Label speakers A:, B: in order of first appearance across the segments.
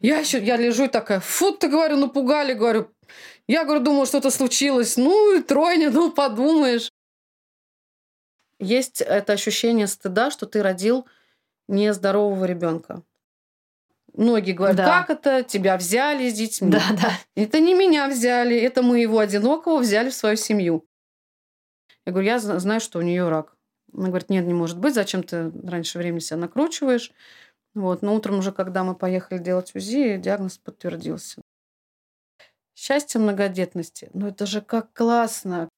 A: Я еще, я лежу и такая, фу, ты, говорю, напугали, говорю. Я, говорю, думала, что-то случилось. Ну, и тройня, ну, подумаешь. Есть это ощущение стыда, что ты родил нездорового ребенка. Многие говорят,
B: Да.
A: как это, тебя взяли с детьми.
B: Да, да.
A: Это не меня взяли, это мы его одинокого взяли в свою семью. Я говорю, я зна- знаю, что у нее рак. Она говорит, нет, не может быть, зачем ты раньше времени себя накручиваешь. Вот. Но утром уже, когда мы поехали делать УЗИ, диагноз подтвердился. Счастье многодетности. Ну это же как классно.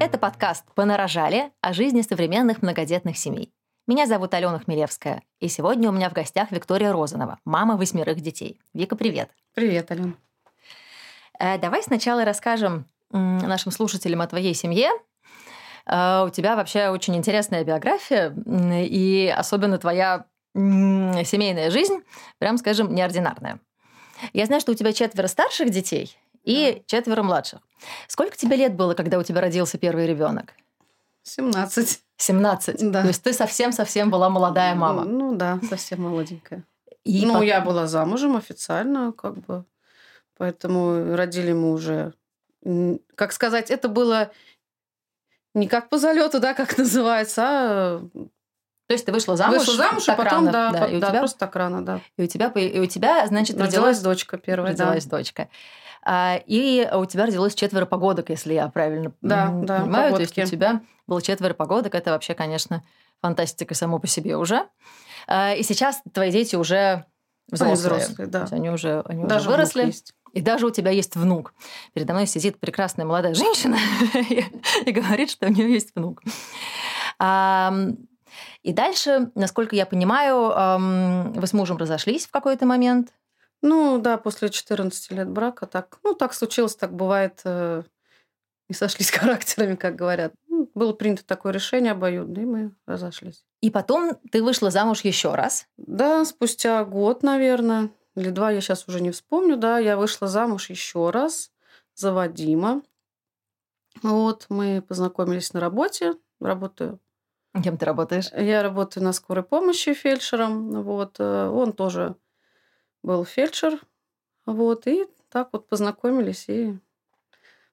B: Это подкаст «Понарожали» о жизни современных многодетных семей. Меня зовут Алена Хмелевская, и сегодня у меня в гостях Виктория Розанова, мама восьмерых детей. Вика, привет.
A: Привет, Алена.
B: Э, Давай сначала расскажем нашим слушателям о твоей семье. Э, У тебя вообще очень интересная биография, и особенно твоя семейная жизнь, прям скажем, неординарная. Я знаю, что у тебя четверо старших детей и четверо младших. Сколько тебе лет было, когда у тебя родился первый ребенок?
A: 17.
B: 17.
A: Да.
B: То есть ты совсем-совсем была молодая мама.
A: Ну да, совсем молоденькая.
B: И
A: ну,
B: пот-
A: я была замужем официально, как бы. Поэтому родили мы уже... Как сказать, это было не как по залету, да, как называется, а
B: То есть ты вышла замуж?
A: вышла замуж,
B: так
A: а потом,
B: рано,
A: да, по-
B: и, у
A: да,
B: тебя,
A: просто так рано, да.
B: и у тебя, и у тебя, значит,
A: Родилась
B: родилась,
A: дочка первая, да.
B: родилась дочка. А, и у тебя родилось четверо погодок, если я правильно
A: Да,
B: понимаю. То есть у
A: погодки.
B: тебя было четверо погодок. Это вообще, конечно, фантастика само по себе уже. А, и сейчас твои дети уже взрослые.
A: Они взрослые, да.
B: они уже, они уже
A: Даже внук
B: выросли. И даже у тебя есть внук. Передо мной сидит прекрасная молодая женщина и, говорит, что у нее есть внук. И дальше, насколько я понимаю, вы с мужем разошлись в какой-то момент.
A: Ну, да, после 14 лет брака так, ну, так случилось, так бывает, э, и сошлись характерами, как говорят. Ну, Было принято такое решение обоюдное, и мы разошлись.
B: И потом ты вышла замуж еще раз.
A: Да, спустя год, наверное, или два, я сейчас уже не вспомню, да, я вышла замуж еще раз за Вадима. Вот, мы познакомились на работе, работаю.
B: Кем ты работаешь?
A: Я работаю на скорой помощи фельдшером, вот, э, он тоже был фельдшер, вот, и так вот познакомились, и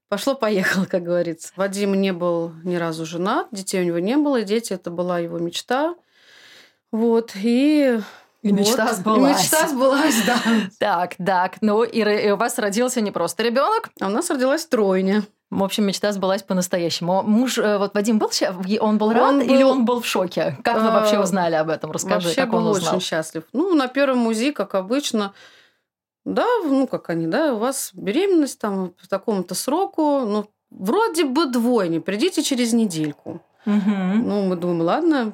A: пошло-поехало, как говорится. Вадим не был ни разу женат, детей у него не было, и дети это была его мечта, вот, и
B: И мечта
A: вот.
B: сбылась.
A: И мечта сбылась, да.
B: Так, так. Ну, и, и у вас родился не просто ребенок.
A: А у нас родилась тройня.
B: В общем, мечта сбылась по-настоящему. Муж, э, вот Вадим был, он был рад
A: Он
B: или
A: был-
B: он был в шоке? Как вы
A: Э,
B: вообще узнали об этом? Расскажи,
A: Вообще
B: как
A: был
B: он узнал.
A: очень счастлив. Ну, на первом УЗИ, как обычно, да, ну, как они, да, у вас беременность там по такому-то сроку, ну, вроде бы двойня, придите через недельку.
B: Мгм.
A: Ну, мы думаем, ладно,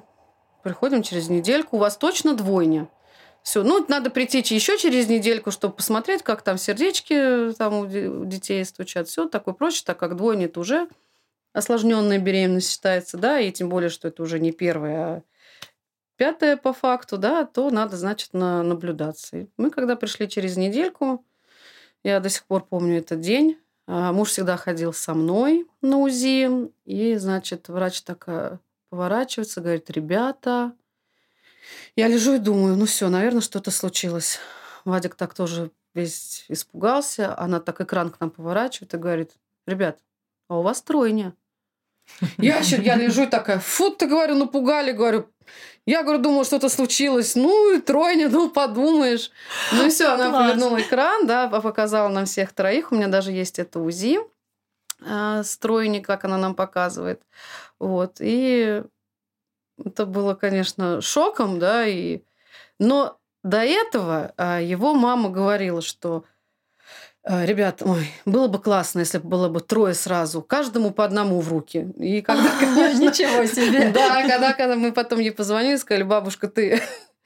A: приходим через недельку, у вас точно двойня. Все, ну, надо прийти еще через недельку, чтобы посмотреть, как там сердечки там у де- у детей стучат. Все такое прочее, так как двойня это уже осложненная беременность считается, да, и тем более, что это уже не первая, а пятая по факту, да, то надо, значит, на, наблюдаться. И мы, когда пришли через недельку, я до сих пор помню этот день, а, муж всегда ходил со мной на УЗИ, и, значит, врач такая поворачивается, говорит, ребята, я лежу и думаю, ну все, наверное, что-то случилось. Вадик так тоже весь испугался. Она так экран к нам поворачивает и говорит, ребят, а у вас тройня. Я еще, я лежу и такая, фу, ты, говорю, напугали, говорю. Я, говорю, думала, что-то случилось. Ну, и тройня, ну, подумаешь. Ну, и все, она
B: Класс.
A: повернула экран, да, показала нам всех троих. У меня даже есть это УЗИ э, с тройни, как она нам показывает. Вот, и это было, конечно, шоком, да, и... но до этого а, его мама говорила, что «А, Ребят, ой, было бы классно, если бы было бы трое сразу, каждому по одному в руки. И когда, конечно,
B: Ничего себе.
A: да, когда, когда мы потом ей позвонили, сказали, бабушка, ты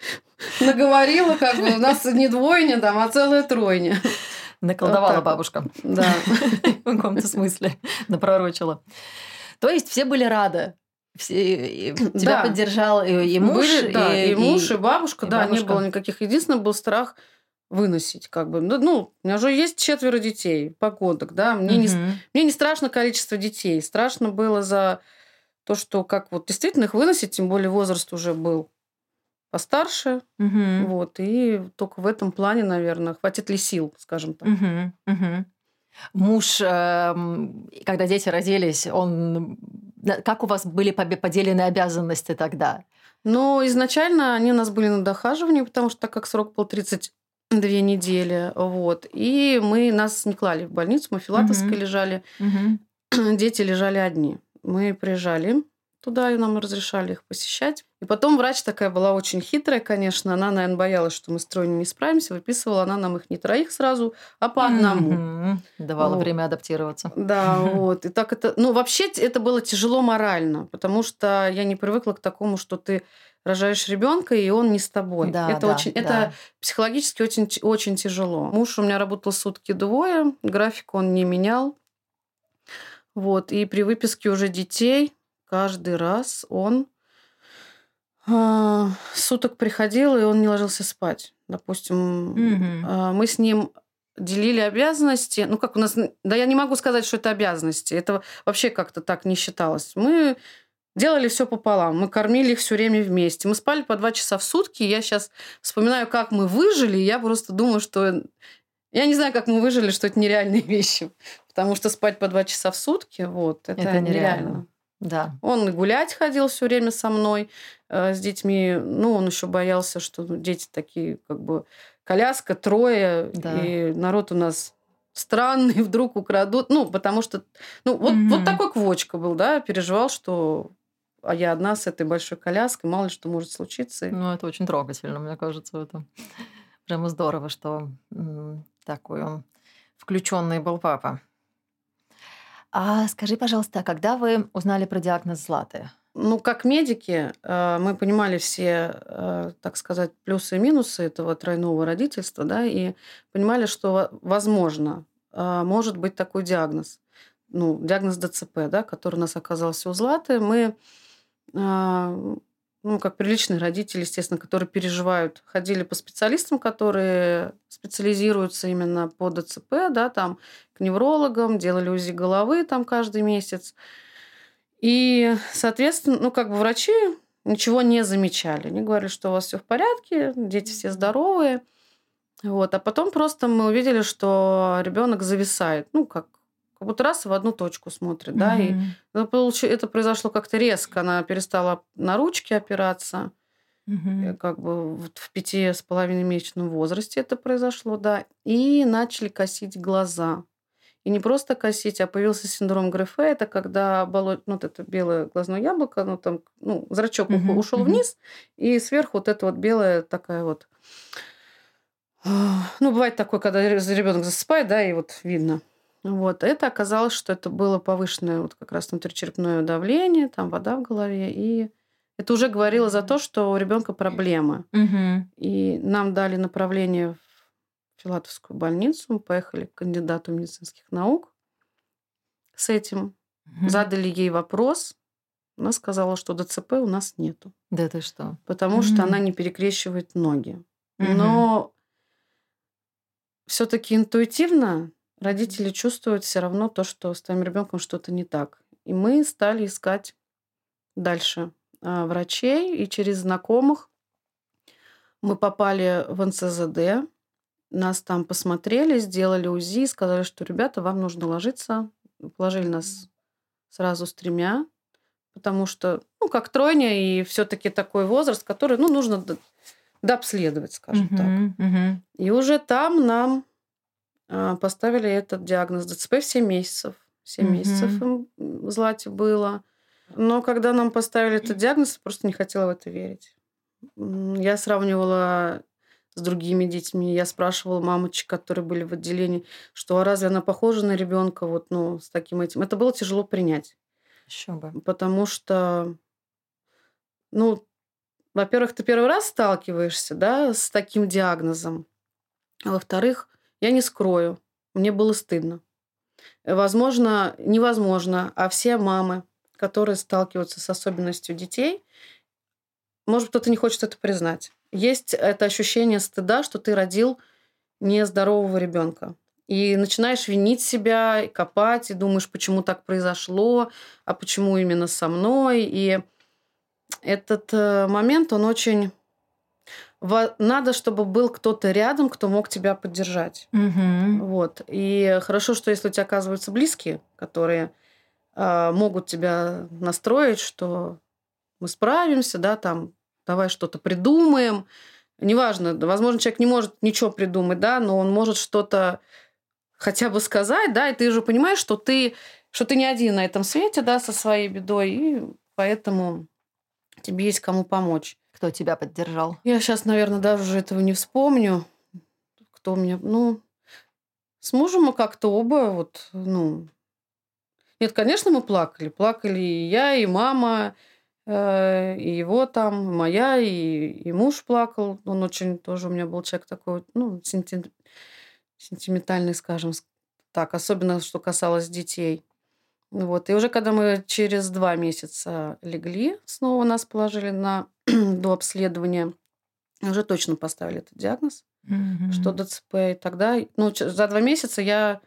A: наговорила, как бы, у нас не двойня там, а целая тройня.
B: Наколдовала
A: Вот
B: бабушка.
A: Да.
B: В каком-то смысле. Напророчила. То есть все были рады. Все, и тебя
A: Да.
B: поддержал и, и муж,
A: Были, да, и, муж, и бабушка,
B: и
A: да,
B: бабушка.
A: не было никаких. Единственное, был страх, выносить, как бы. Ну, ну, у меня уже есть четверо детей, погодок, да. Мне, не, мне не страшно количество детей. Страшно было за то, что как вот действительно их выносить, тем более возраст уже был постарше.
B: Мгм.
A: Вот. И только в этом плане, наверное, хватит ли сил, скажем так.
B: Мгм. Мгм. Муж, эм, когда дети родились, он... Как у вас были поделены обязанности тогда?
A: Но изначально они у нас были на дохаживании, потому что так как срок был 32 недели, вот, и мы нас не клали в больницу, мы Филатовской
B: Мгм.
A: лежали,
B: Мгм.
A: дети лежали одни. Мы приезжали туда, и нам разрешали их посещать. И потом врач такая была очень хитрая, конечно. Она, наверное, боялась, что мы с тройней не справимся. Выписывала она нам их не троих сразу, а по одному.
B: Давала
A: Вот.
B: время адаптироваться.
A: Да, вот. И так это... Ну, вообще это было тяжело морально, потому что я не привыкла к такому, что ты рожаешь ребенка, и он не с тобой.
B: Да,
A: это
B: да,
A: очень...
B: да.
A: Это психологически очень, очень тяжело. Муж у меня работал сутки двое, график он не менял. Вот. И при выписке уже детей каждый раз он а, суток приходил, и он не ложился спать. Допустим,
B: Мгм.
A: а, мы с ним делили обязанности. Ну, как у нас... Да я не могу сказать, что это обязанности. Это вообще как-то так не считалось. Мы делали все пополам. Мы кормили их все время вместе. Мы спали по два часа в сутки. Я сейчас вспоминаю, как мы выжили, я просто думаю, что... Я не знаю, как мы выжили, что это нереальные вещи. Потому что спать по два часа в сутки, вот, это,
B: Это нереально.
A: нереально.
B: Да.
A: Он гулять ходил все время со мной, э, с детьми. Ну, он еще боялся, что ну, дети такие, как бы, коляска, трое,
B: Да.
A: и народ у нас странный, вдруг украдут. Ну, потому что, ну, вот,
B: Мгм.
A: вот такой квочка был, да, переживал, что а я одна с этой большой коляской, мало ли что может случиться.
B: Ну, это очень трогательно, мне кажется, это прямо здорово, что такой он включенный был папа. А скажи, пожалуйста, а когда вы узнали про диагноз Златы?
A: Ну, как медики, э, мы понимали все, э, так сказать, плюсы и минусы этого тройного родительства, да, и понимали, что во- возможно э, может быть такой диагноз. Ну, диагноз ДЦП, да, который у нас оказался у Златы. Мы, ну, как приличные родители, естественно, которые переживают, ходили по специалистам, которые специализируются именно по ДЦП, да, там, к неврологам, делали УЗИ головы там каждый месяц. И, соответственно, ну, как бы врачи ничего не замечали. Они говорили, что у вас все в порядке, дети все здоровые. Вот. А потом просто мы увидели, что ребенок зависает. Ну, как, как будто раз в одну точку смотрит, да, и
B: Мгм.
A: это, произошло как-то резко. Она перестала на ручки опираться. Э, как бы вот в пяти с половиной месячном возрасте это произошло, да, и начали косить глаза. И не просто косить, а появился синдром Грефе. Это когда боло... ну, вот это белое глазное яблоко, ну, там, ну, зрачок
B: Мгм,
A: ушел
B: мгм.
A: вниз, и сверху вот это вот белая такая вот... Ну, бывает такое, когда ребенок засыпает, да, и вот видно. Вот. Это оказалось, что это было повышенное вот как раз внутричерепное давление, там вода в голове, и это уже говорило за то, что у ребенка проблемы.
B: Мгм.
A: И нам дали направление в Филатовскую больницу. Мы поехали к кандидату медицинских наук с этим.
B: Мгм.
A: Задали ей вопрос. Она сказала, что ДЦП у нас нету,
B: Да ты что?
A: потому что
B: Мгм.
A: она не перекрещивает ноги.
B: Мгм.
A: Но все-таки интуитивно родители чувствуют все равно то, что с твоим ребенком что-то не так. И мы стали искать дальше а, врачей, и через знакомых мы попали в НЦЗД, нас там посмотрели, сделали УЗИ, сказали, что, ребята, вам нужно ложиться. Положили нас сразу с тремя, потому что, ну, как тройня, и все-таки такой возраст, который, ну, нужно дообследовать, скажем так.
B: Мгм. Мгм.
A: И уже там нам поставили этот диагноз ДЦП в 7 месяцев. 7
B: Мгм.
A: месяцев им Злате было. Но когда нам поставили этот диагноз, я просто не хотела в это верить. Я сравнивала с другими детьми. Я спрашивала мамочек, которые были в отделении, что а разве она похожа на ребенка вот, ну, с таким этим. Это было тяжело принять,
B: Еще бы.
A: потому что, ну, во-первых, ты первый раз сталкиваешься, да, с таким диагнозом. А во-вторых, я не скрою, мне было стыдно. Э, Возможно, невозможно, а все мамы, которые сталкиваются с особенностью детей, может, кто-то не хочет это признать. Есть это ощущение стыда, что ты родил нездорового ребенка. И начинаешь винить себя, и копать, и думаешь, почему так произошло, а почему именно со мной. И этот э, момент, он очень... Надо, чтобы был кто-то рядом, кто мог тебя поддержать.
B: Угу.
A: Вот. И хорошо, что если у тебя оказываются близкие, которые э, могут тебя настроить, что мы справимся, да, там, давай что-то придумаем. Неважно, возможно, человек не может ничего придумать, да, но он может что-то хотя бы сказать, да, и ты уже понимаешь, что ты, что ты не один на этом свете, да, со своей бедой, и поэтому тебе есть кому помочь.
B: Кто тебя поддержал?
A: Я сейчас, наверное, даже этого не вспомню. Кто меня, ну, с мужем мы как-то оба вот, ну... Нет, конечно, мы плакали. Плакали и я, и мама, э, и его там, и моя, и, и муж плакал. Он очень тоже у меня был человек такой, ну, сентимент сентиментальный, скажем так, особенно что касалось детей. Вот. И уже когда мы через два месяца легли, снова нас положили на до обследования, уже точно поставили этот диагноз,
B: mm-hmm.
A: что ДЦП. И тогда, ну, за два месяца я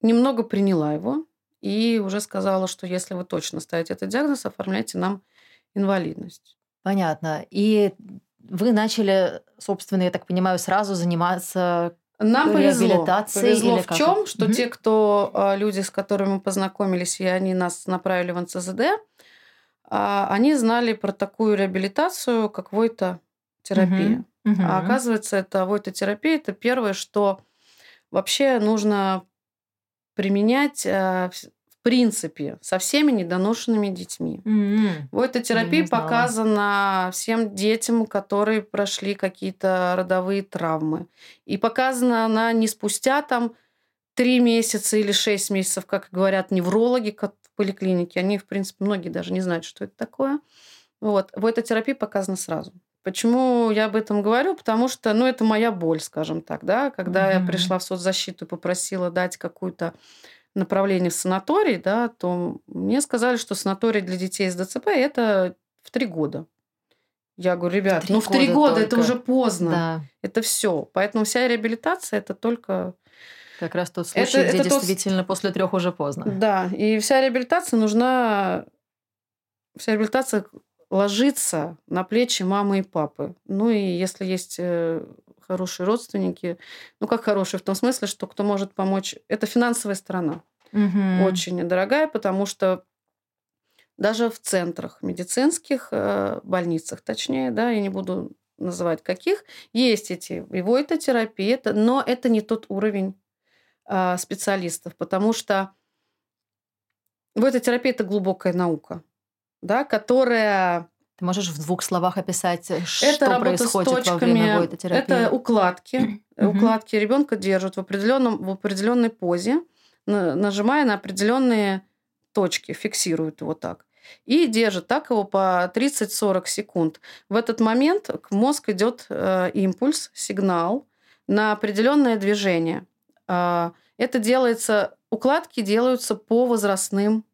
A: немного приняла его и уже сказала, что если вы точно ставите этот диагноз, оформляйте нам инвалидность.
B: Понятно. И вы начали, собственно, я так понимаю, сразу заниматься
A: нам повезло. Повезло в чем, что угу. те, кто а, люди, с которыми мы познакомились, и они нас направили в НЦЗД, а, они знали про такую реабилитацию, как войтотерапия. Угу. Угу. А оказывается, это войтотерапия, это первое, что вообще нужно применять а, принципе со всеми недоношенными детьми.
B: Mm-hmm.
A: В этой терапии показано всем детям, которые прошли какие-то родовые травмы. И показана она не спустя там три месяца или шесть месяцев, как говорят неврологи в поликлинике. Они, в принципе, многие даже не знают, что это такое. Вот. В этой терапии показано сразу. Почему я об этом говорю? Потому что, ну, это моя боль, скажем так, да. Когда mm-hmm. я пришла в соцзащиту и попросила дать какую-то направление в санаторий, да, то мне сказали, что санаторий для детей с ДЦП это в три года. Я говорю, ребят, три ну в три года, года это уже поздно.
B: Да.
A: Это все. Поэтому вся реабилитация это только
B: как раз тот случай, это, где это действительно тот... после трех уже поздно.
A: Да, и вся реабилитация нужна, вся реабилитация ложится на плечи мамы и папы. Ну и если есть э, хорошие родственники. Ну, как хорошие, в том смысле, что кто может помочь. Это финансовая сторона.
B: Угу.
A: Очень дорогая, потому что даже в центрах медицинских, э, больницах, точнее, да, я не буду называть каких, есть эти его это терапия, это, но это не тот уровень э, специалистов, потому что в этой терапии это глубокая наука, да, которая
B: ты можешь в двух словах описать, э, что это происходит с точками, во время терапии?
A: Это укладки. Укладки ребенка держат в, определенном, в определенной позе, нажимая на определенные точки, фиксируют его так. И держит так его по 30-40 секунд. В этот момент к мозг идет э, импульс, сигнал на определенное движение. Э, это делается, укладки делаются по возрастным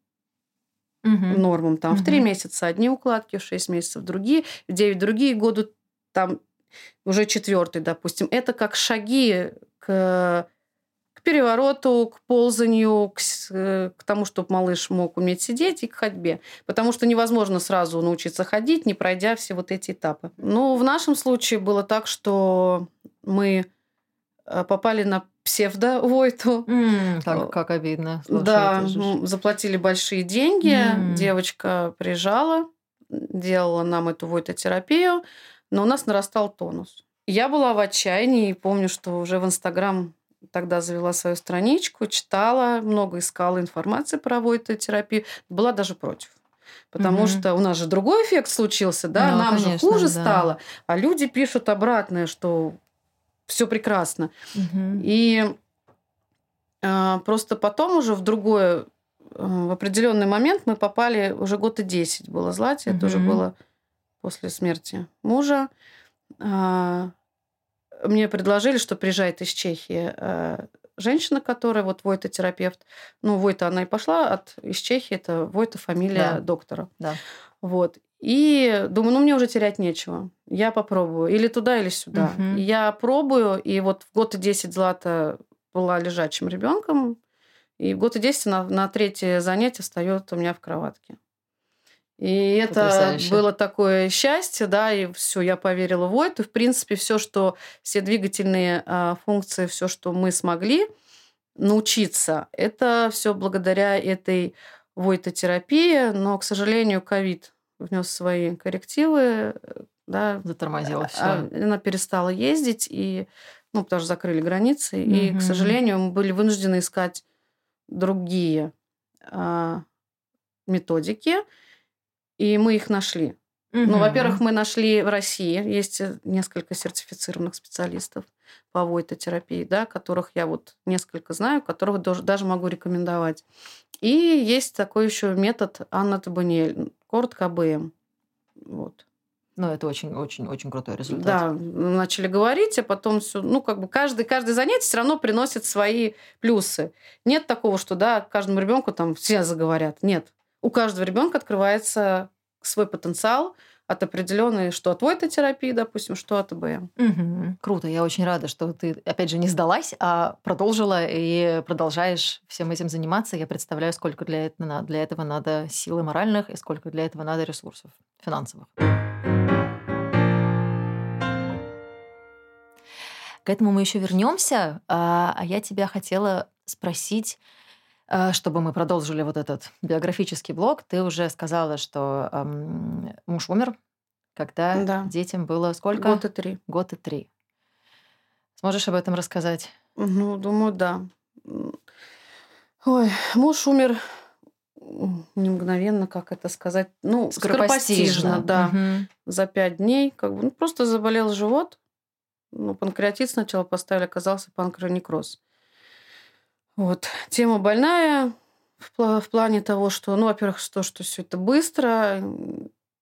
A: угу. нормам. Там угу. в 3 месяца одни укладки, в 6 месяцев другие, в 9 другие годы там уже четвертый, допустим. Это как шаги к, к перевороту, к ползанию, к, э, к тому, чтобы малыш мог уметь сидеть и к ходьбе. Потому что невозможно сразу научиться ходить, не пройдя все вот эти этапы. Ну, в нашем случае было так, что мы э, попали на псевдо-войту.
B: Mm, как, как обидно.
A: Слушай, да, заплатили большие деньги. Mm. Девочка приезжала, делала нам эту войтотерапию, но у нас нарастал тонус. Я была в отчаянии и помню, что уже в Инстаграм тогда завела свою страничку, читала, много искала информации про войтотерапию, была даже против. Потому mm что у нас же другой эффект случился, да, ну, нам конечно, же хуже да. стало, а люди пишут обратное, что все прекрасно.
B: Угу.
A: И э, просто потом уже в другое, э, в определенный момент мы попали, уже год и 10 было златие, угу. это уже было после смерти мужа. Э, мне предложили, что приезжает из Чехии э, женщина, которая вот Войта-терапевт. Ну, Войта она и пошла от, из Чехии, это Войта фамилия
B: да.
A: доктора.
B: Да.
A: Вот. И думаю, ну, мне уже терять нечего. Я попробую. Или туда, или сюда.
B: Мгм.
A: Я пробую, и вот в год и 10 Злата была лежачим ребенком, и в год и 10 на, на третье занятие встает у меня в кроватке. И это
B: Потрясающе.
A: было такое счастье, да, и все, я поверила в. И, в принципе, все, что, все двигательные а, функции, все, что мы смогли научиться, это все благодаря этой войтотерапии. Но, к сожалению, ковид внес свои коррективы, да,
B: Затормозила все.
A: а, она перестала ездить, и, ну, потому что закрыли границы. И,
B: Мгм.
A: к сожалению, мы были вынуждены искать другие а, методики, и мы их нашли. Ну, во-первых, мы нашли в России, есть э, несколько сертифицированных специалистов по войтотерапии, да, которых я вот несколько знаю, которых даже, даже могу рекомендовать. И есть такой еще метод Анна Табаниэль, коротко АБМ. Вот.
B: Ну, это очень-очень-очень крутой результат.
A: Да, начали говорить, а потом все, ну, как бы каждый, каждое занятие все равно приносит свои плюсы. Нет такого, что, да, каждому ребенку там все заговорят. Нет. У каждого ребенка открывается свой потенциал от определенной, что от войтотерапии, допустим, что от АБМ.
B: Мгм. Круто, я очень рада, что ты, опять же, не сдалась, а продолжила и продолжаешь всем этим заниматься. Я представляю, сколько для этого, для этого надо силы моральных и сколько для этого надо ресурсов финансовых. К этому мы еще вернемся, а а я тебя хотела спросить, чтобы мы продолжили вот этот биографический блог. Ты уже сказала, что ам, муж умер, когда
A: Да.
B: детям было сколько?
A: Год и три.
B: Год и три. Сможешь об этом рассказать?
A: Ну, думаю, да. Ой, муж умер не мгновенно, как это сказать, ну, скоропостижно, да.
B: Мгм.
A: за пять дней, как бы, ну, просто заболел живот. Ну, панкреатит сначала поставили, оказался панкреонекроз. Вот. Тема больная в, в плане того, что, ну, во-первых, то, что все это быстро,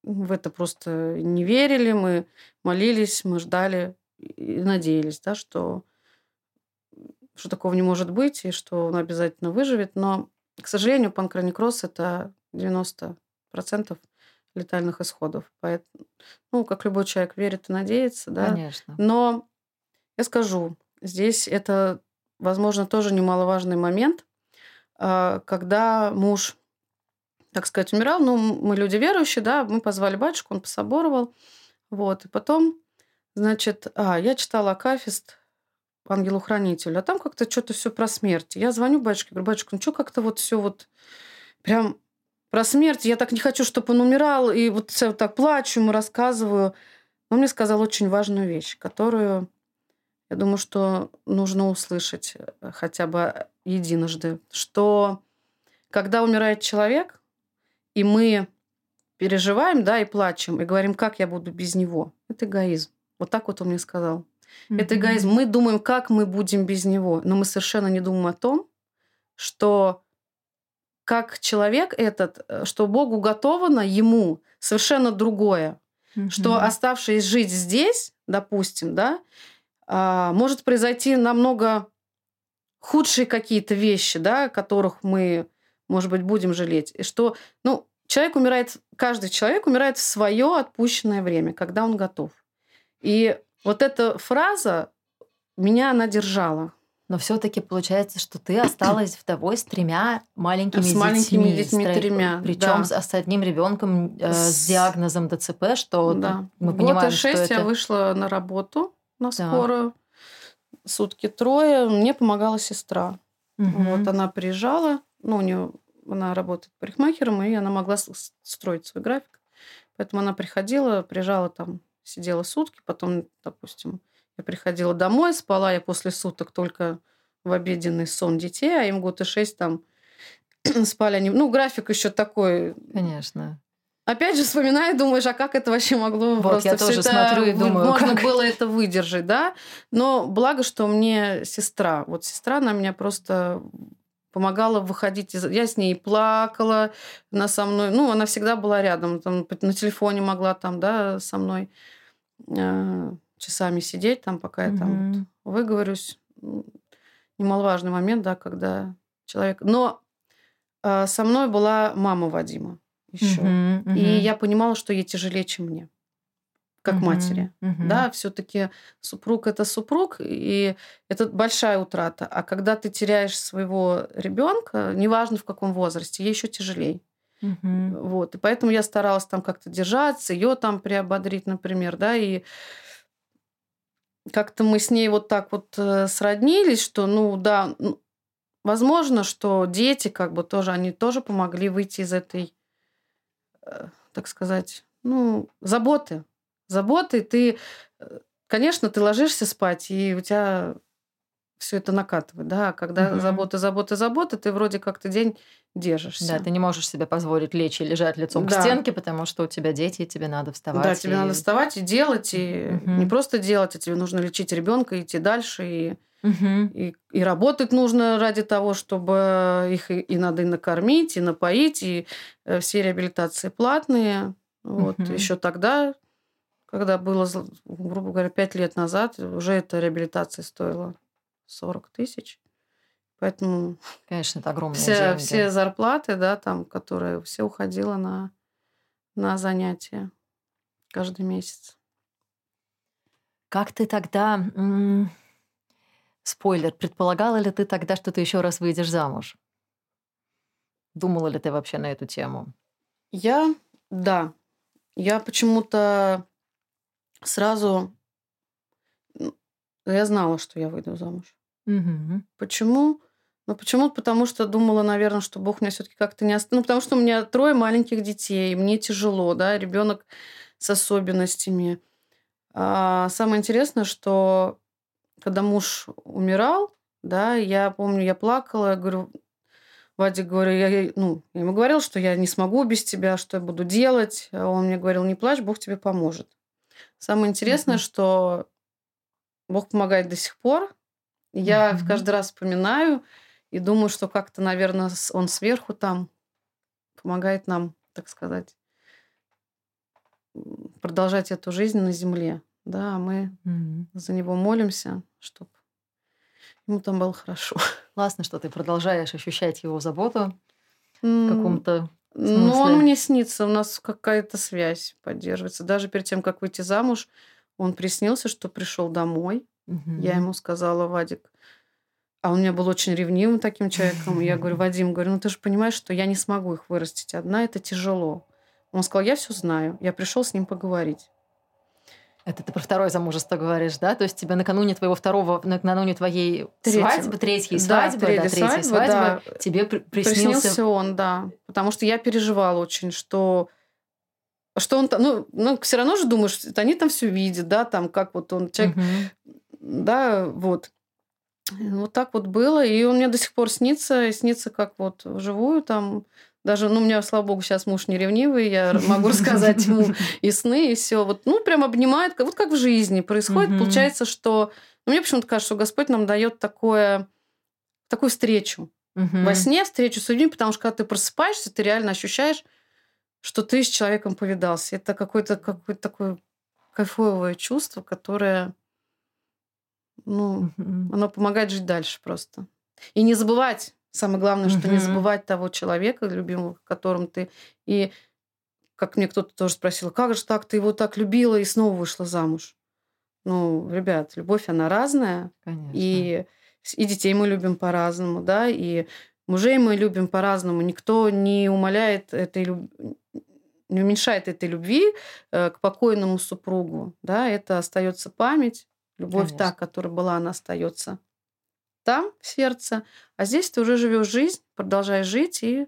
A: в это просто не верили, мы молились, мы ждали и надеялись, да, что, что такого не может быть, и что он обязательно выживет. Но, к сожалению, панкреонекроз – это 90% летальных исходов. Поэтому, ну, как любой человек верит и надеется, да.
B: Конечно.
A: Но я скажу, здесь это, возможно, тоже немаловажный момент, а, когда муж, так сказать, умирал. Ну, мы люди верующие, да, мы позвали батюшку, он пособоровал. Вот, и потом, значит, а, я читала Акафист ангелу-хранителю, а там как-то что-то все про смерть. Я звоню батюшке, говорю, батюшка, ну что как-то вот все вот прям про смерть. Я так не хочу, чтобы он умирал. И вот всё так плачу, ему рассказываю. Он мне сказал очень важную вещь, которую, я думаю, что нужно услышать э, хотя бы единожды, что когда умирает человек, и мы переживаем, да, и плачем, и говорим, как я буду без него, это эгоизм. Вот так вот он мне сказал. Это
B: Мгм.
A: эгоизм. Мы думаем, как мы будем без него, но мы совершенно не думаем о том, что как человек этот, э, что Богу уготовано ему совершенно другое, что
B: Мгм.
A: оставшись жить здесь, допустим, да, может произойти намного худшие какие-то вещи, да, которых мы, может быть, будем жалеть. И что, ну, человек умирает, каждый человек умирает в свое отпущенное время, когда он готов. И вот эта фраза меня она держала.
B: Но все-таки получается, что ты осталась вдовой с тремя маленькими
A: С
B: детьми.
A: маленькими детьми тремя,
B: Причем
A: да.
B: с, с одним ребенком э, с
A: С-
B: диагнозом ДЦП, что
A: да.
B: мы понимаем,
A: и
B: что
A: шесть я
B: это...
A: вышла на работу на скорую. Сутки трое. Мне помогала сестра.
B: Мгм.
A: Вот она приезжала, ну, у нее она работает парикмахером, и она могла строить свой график. Поэтому она приходила, приезжала там, сидела сутки, потом, допустим, я приходила домой, спала я после суток только в обеденный сон детей, а им год и шесть там спали они. Ну, график еще такой.
B: Конечно.
A: Опять же, вспоминаю, думаешь, а как это вообще могло
B: Вот,
A: просто
B: я тоже
A: это
B: смотрю и думаю,
A: можно
B: как?
A: было это выдержать, да? Но благо, что мне сестра, вот сестра, она меня просто помогала выходить из... Я с ней плакала, она со мной... Ну, она всегда была рядом, там, на телефоне могла там, да, со мной э, часами сидеть, там, пока я там
B: Мгм.
A: вот выговорюсь. Немаловажный момент, да, когда человек... Но э, со мной была мама Вадима еще.
B: Мгм, мгм.
A: И я понимала, что ей тяжелее, чем мне, как
B: Мгм,
A: матери.
B: мгм.
A: Да, все-таки супруг это супруг, и это большая утрата. А когда ты теряешь своего ребенка, неважно в каком возрасте, ей еще тяжелее.
B: Мгм.
A: Вот. И поэтому я старалась там как-то держаться, ее там приободрить, например, да, и как-то мы с ней вот так вот э, сроднились, что, ну да, возможно, что дети как бы тоже, они тоже помогли выйти из этой, так сказать, ну, заботы. Заботы, ты, э, конечно, ты ложишься спать, и у тебя все это накатывает, да, а когда
B: Мгм.
A: заботы, заботы, заботы, ты вроде как-то день держишься.
B: Да, ты не можешь себе позволить лечь и лежать лицом
A: Да.
B: к стенке, потому что у тебя дети, и тебе надо вставать.
A: Да, тебе
B: и-
A: надо вставать и делать, и
B: Мгм.
A: не просто делать, а тебе нужно лечить ребенка, идти дальше, и,
B: Мгм.
A: и, и работать нужно ради того, чтобы их и, и надо и накормить, и напоить, и э, все реабилитации платные. Вот
B: Мгм.
A: еще тогда, когда было, грубо говоря, пять лет назад, уже эта реабилитация стоила 40 тысяч. Поэтому
B: Конечно, это огромные
A: все,
B: деньги.
A: все зарплаты, да, там, которые все уходило на, на занятия каждый месяц.
B: Как ты тогда... Спойлер, предполагала ли ты тогда, что ты еще раз выйдешь замуж? Думала ли ты вообще на эту тему?
A: Я, да, я почему-то сразу, я знала, что я выйду замуж.
B: Мгм.
A: Почему? Ну, почему? Потому что думала, наверное, что Бог меня все-таки как-то не оставит. Ну, потому что у меня трое маленьких детей, мне тяжело, да, ребенок с особенностями. А самое интересное, что когда муж умирал, да, я помню, я плакала, я говорю, Вадик, говорю, я, ну, я ему говорила, что я не смогу без тебя, что я буду делать. А Он мне говорил, не плачь, Бог тебе поможет. Самое интересное,
B: Мгм.
A: что Бог помогает до сих пор. Я
B: Мгм.
A: каждый раз вспоминаю и думаю, что как-то, наверное, он сверху там помогает нам, так сказать, продолжать эту жизнь на земле. Да, мы
B: Мгм.
A: за него молимся, чтобы ему там было хорошо.
B: Классно, что ты продолжаешь ощущать его заботу в каком-то...
A: Ну,
B: смысле?
A: он мне снится, у нас какая-то связь поддерживается. Даже перед тем, как выйти замуж, он приснился, что пришел домой. Я
B: Мгм.
A: ему сказала, Вадик, а он у меня был очень ревнивым таким человеком. И я говорю, Вадим, говорю, ну ты же понимаешь, что я не смогу их вырастить одна, это тяжело. Он сказал, я все знаю, я пришел с ним поговорить.
B: Это ты про второе замужество говоришь, да? То есть тебе накануне твоего второго, накануне твоей
A: Третьего.
B: свадьбы, третьей
A: Да,
B: свадьбы, да,
A: третья
B: третьей
A: свадьба, да.
B: свадьбы, тебе при- приснился...
A: Приснился он, да. Потому что я переживала очень, что что он там, ну, ну, все равно же думаешь, они там все видят, да, там, как вот он, человек,
B: Мгм.
A: да, вот. Вот так вот было, и он мне до сих пор снится, и снится как вот вживую там. Даже, ну, у меня, слава богу, сейчас муж не ревнивый, я могу рассказать ему и сны, и все. Вот, ну, прям обнимает, вот как в жизни происходит.
B: Мгм.
A: Получается, что... Ну, мне почему-то кажется, что Господь нам дает такое, такую встречу.
B: Мгм.
A: Во сне встречу с людьми, потому что когда ты просыпаешься, ты реально ощущаешь, что ты с человеком повидался. Это какое-то какое такое кайфовое чувство, которое, ну,
B: Мгм.
A: оно помогает жить дальше просто. И не забывать, самое главное, что не забывать того человека, любимого, которым ты... И как мне кто-то тоже спросил, как же так, ты его так любила и снова вышла замуж? Ну, ребят, любовь, она разная.
B: Конечно.
A: И, и детей мы любим по-разному, да, и мужей мы любим по-разному. Никто не умаляет этой люб- не уменьшает этой любви э, к покойному супругу, да, это остается память, любовь та,
B: Конечно.
A: которая была, она остается там, в сердце, а здесь ты уже живешь жизнь, продолжаешь жить и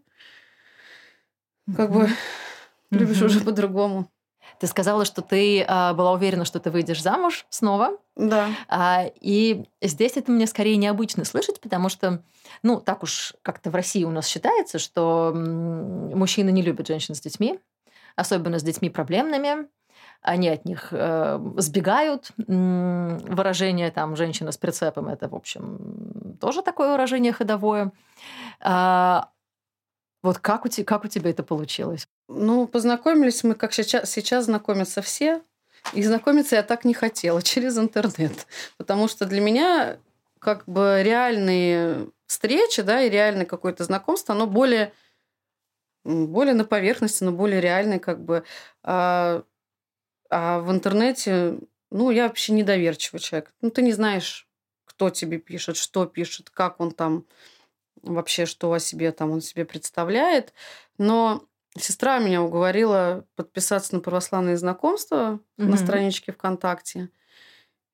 A: как бы любишь уже по-другому.
B: Ты сказала, что ты а, была уверена, что ты выйдешь замуж снова.
A: Да.
B: А, и здесь это мне скорее необычно слышать, потому что, ну, так уж как-то в России у нас считается, что мужчины не любят женщин с детьми, особенно с детьми проблемными. Они от них э, сбегают. Выражение там «женщина с прицепом» – это, в общем, тоже такое выражение ходовое. А, вот как у, те- как у тебя это получилось?
A: Ну, познакомились мы, как сейчас, сейчас знакомятся все. И знакомиться я так не хотела через интернет. Потому что для меня как бы реальные встречи, да, и реальное какое-то знакомство, оно более более на поверхности, но более реальный как бы. А, а в интернете, ну, я вообще недоверчивый человек. Ну, ты не знаешь, кто тебе пишет, что пишет, как он там вообще, что о себе там он себе представляет. Но сестра меня уговорила подписаться на православные знакомства mm-hmm. на страничке ВКонтакте.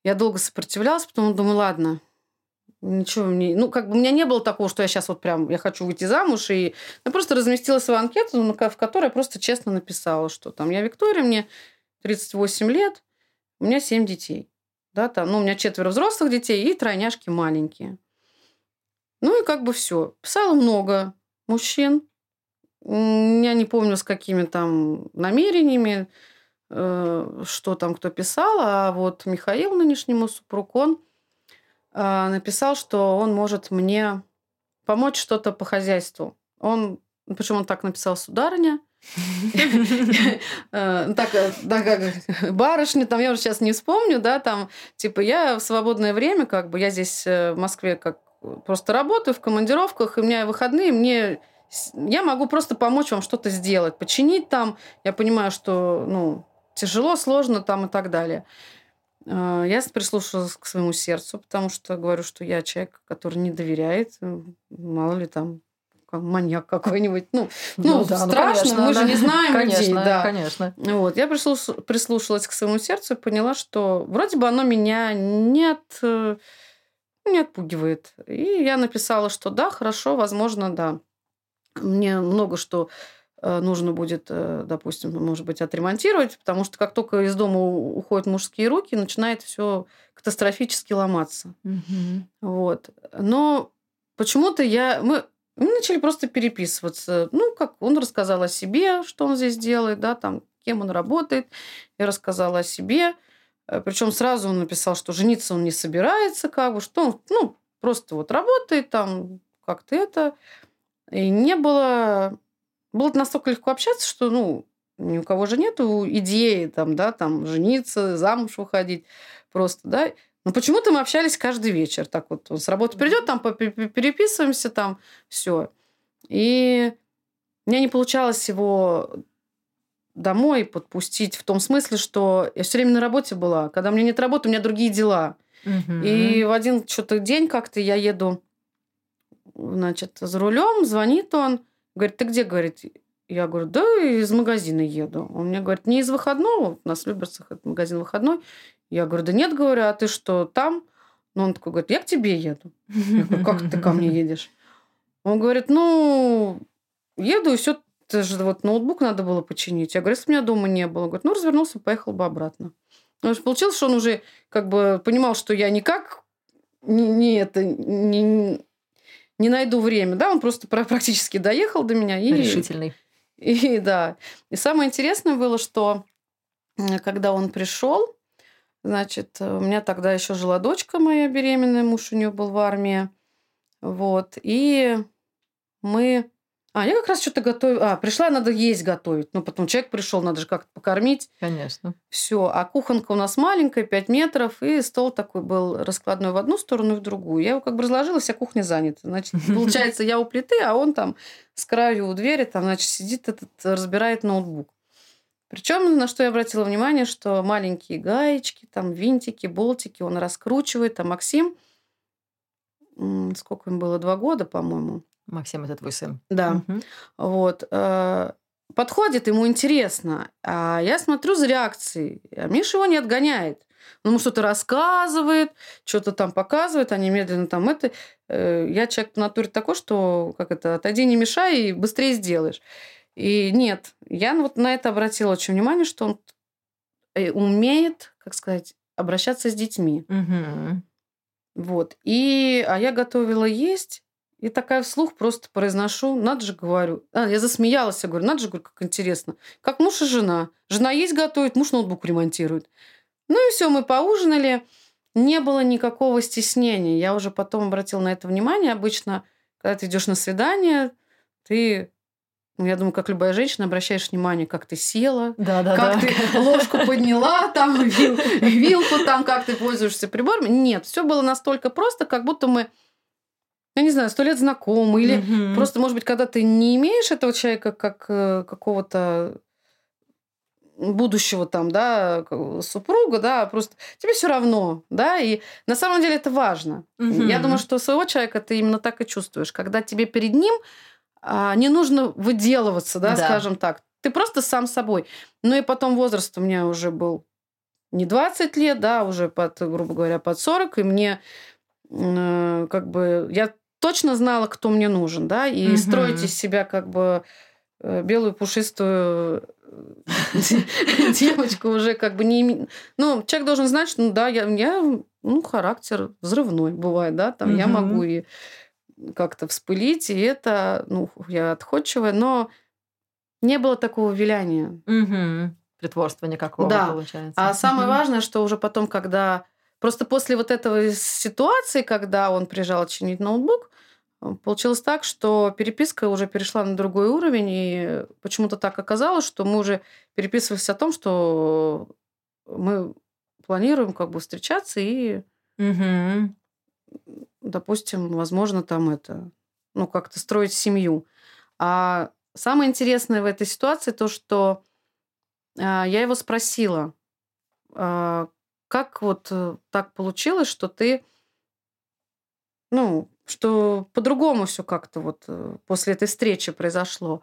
A: Я долго сопротивлялась, потом думаю, ладно, ничего мне... Ну, как бы у меня не было такого, что я сейчас вот прям, я хочу выйти замуж, и я просто разместила свою анкету, в которой я просто честно написала, что там я Виктория, мне 38 лет, у меня 7 детей. Да, там, ну, у меня четверо взрослых детей и тройняшки маленькие. Ну и как бы все. Писала много мужчин. Я не помню, с какими там намерениями, э, что там кто писал, а вот Михаил, нынешнему супруг, он э, написал, что он может мне помочь что-то по хозяйству. Он, почему он так написал, сударыня, так, да, как барышня, там я уже сейчас не вспомню, да, там, типа, я в свободное время, как бы, я здесь э, в Москве как просто работаю в командировках, и у меня выходные, мне я могу просто помочь вам что-то сделать, починить там. Я понимаю, что ну, тяжело, сложно там и так далее. Э, я прислушалась к своему сердцу, потому что говорю, что я человек, который не доверяет. Мало ли там маньяк какой-нибудь. Ну, ну, ну да, ну, страшно, ну, конечно, мы да. же не знаем
B: конечно,
A: людей. Да.
B: Конечно.
A: Вот. Я прислуш... прислушалась к своему сердцу и поняла, что вроде бы оно меня не, от... не отпугивает. И я написала, что да, хорошо, возможно, да. Мне много что э, нужно будет, э, допустим, может быть, отремонтировать, потому что как только из дома уходят мужские руки, начинает все катастрофически ломаться.
B: Угу.
A: Вот. Но почему-то я... Мы мы начали просто переписываться. Ну, как он рассказал о себе, что он здесь делает, да, там, кем он работает. Я рассказала о себе. Э, Причем сразу он написал, что жениться он не собирается, как бы, что он, ну, просто вот работает там, как-то это. И не было... Было настолько легко общаться, что, ну, ни у кого же нету идеи там, да, там, жениться, замуж выходить просто, да. Но почему-то мы общались каждый вечер. Так вот, он с работы придет, там переписываемся, там все. И у меня не получалось его домой подпустить в том смысле, что я все время на работе была. Когда меня нет работы, у меня другие дела.
B: Угу.
A: И в один что-то день как-то я еду, значит, за рулем, звонит он, говорит, ты где, говорит, я говорю, да, из магазина еду. Он мне говорит, не из выходного, у нас в Люберцах это магазин выходной. Я говорю, да нет, говорю, а ты что, там? Ну, он такой говорит, я к тебе еду. Я говорю, как ты ко мне едешь? Он говорит, ну, еду, и все, это же вот ноутбук надо было починить. Я говорю, если у меня дома не было. Он говорит, ну, развернулся, поехал бы обратно. Ну, получилось, что он уже как бы понимал, что я никак не, не это, не, не найду время. Да, он просто практически доехал до меня. И,
B: Решительный.
A: И да. И самое интересное было, что когда он пришел, значит, у меня тогда еще жила дочка моя беременная, муж у нее был в армии. Вот. И мы... А, я как раз что-то готовила. А, пришла, надо есть готовить. Ну, потом человек пришел, надо же как-то покормить.
B: Конечно.
A: Все. А кухонка у нас маленькая, 5 метров, и стол такой был раскладной в одну сторону и в другую. Я его как бы разложила, вся кухня занята. Значит, получается, я у плиты, а он там с краю у двери, там, значит, сидит этот, разбирает ноутбук. Причем, на что я обратила внимание, что маленькие гаечки, там винтики, болтики он раскручивает. А Максим, сколько им было, два года, по-моему.
B: Максим, это твой сын.
A: Да. Угу. Вот. Э, подходит, ему интересно. А я смотрю за реакцией. А Миша его не отгоняет. Он ему что-то рассказывает, что-то там показывает, они медленно там это... Э, я человек по натуре такой, что как это, отойди, не мешай, и быстрее сделаешь. И нет, я вот на это обратила очень внимание, что он э, умеет, как сказать, обращаться с детьми.
B: Угу.
A: Вот. И, а я готовила есть, и такая вслух просто произношу, надо же, говорю. А, я засмеялась, я говорю, надо же, говорю, как интересно. Как муж и жена. Жена есть готовит, муж ноутбук ремонтирует. Ну и все, мы поужинали. Не было никакого стеснения. Я уже потом обратила на это внимание. Обычно, когда ты идешь на свидание, ты я думаю, как любая женщина, обращаешь внимание, как ты села,
B: да, да,
A: как
B: да.
A: ты ложку подняла, там, вил, вилку, там, как ты пользуешься приборами. Нет, все было настолько просто, как будто мы я не знаю, сто лет знакомы, или
B: Мгм.
A: просто, может быть, когда ты не имеешь этого человека как э, какого-то будущего там, да, супруга, да, а просто тебе все равно, да, и на самом деле это важно.
B: Мгм.
A: Я думаю, что своего человека ты именно так и чувствуешь, когда тебе перед ним не нужно выделываться, да,
B: Да.
A: скажем так. Ты просто сам собой. Ну и потом возраст у меня уже был не 20 лет, да, уже под, грубо говоря, под 40, и мне э, как бы я точно знала, кто мне нужен, да, и
B: Мгм.
A: строить из себя как бы э, белую пушистую э, девочку уже как бы не... Ну, человек должен знать, что, ну да, я, я ну, характер взрывной бывает, да, там я могу и как-то вспылить, и это, ну, я отходчивая, но не было такого виляния.
B: Мгм. Притворства никакого,
A: Да.
B: получается.
A: А самое важное, что уже потом, когда... Просто после вот этого ситуации, когда он приезжал чинить ноутбук, э, получилось так, что переписка уже перешла на другой уровень, и почему-то так оказалось, что мы уже переписывались о том, что мы планируем как бы встречаться и,
B: Мгм.
A: Допустим, возможно, там это, ну, как-то строить семью. А самое интересное в этой ситуации то, что а, я его спросила, а, как вот э, так получилось, что ты, ну, что по-другому все как-то вот э, после этой встречи произошло.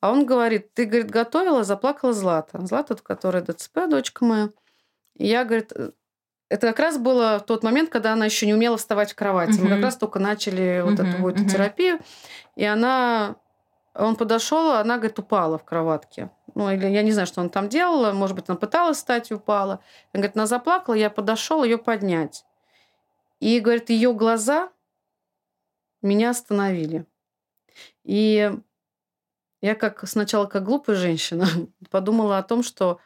A: А он говорит, ты, говорит, готовила, заплакала Злата. Злата, которая ДЦП, дочка моя. И я, говорит, э, это как раз было тот момент, когда она еще не умела вставать в кровати. Мы
B: Мгм.
A: как раз только начали вот
B: Мгм,
A: эту вот
B: мгм.
A: терапию. И она, он подошел, а она, говорит, упала в кроватке. Ну, или я не знаю, что она там делала. Может быть, она пыталась встать и упала. Он говорит, она заплакала, я подошел ее поднять. И, говорит, ее глаза меня остановили. И я как сначала как глупая женщина подумала о том, что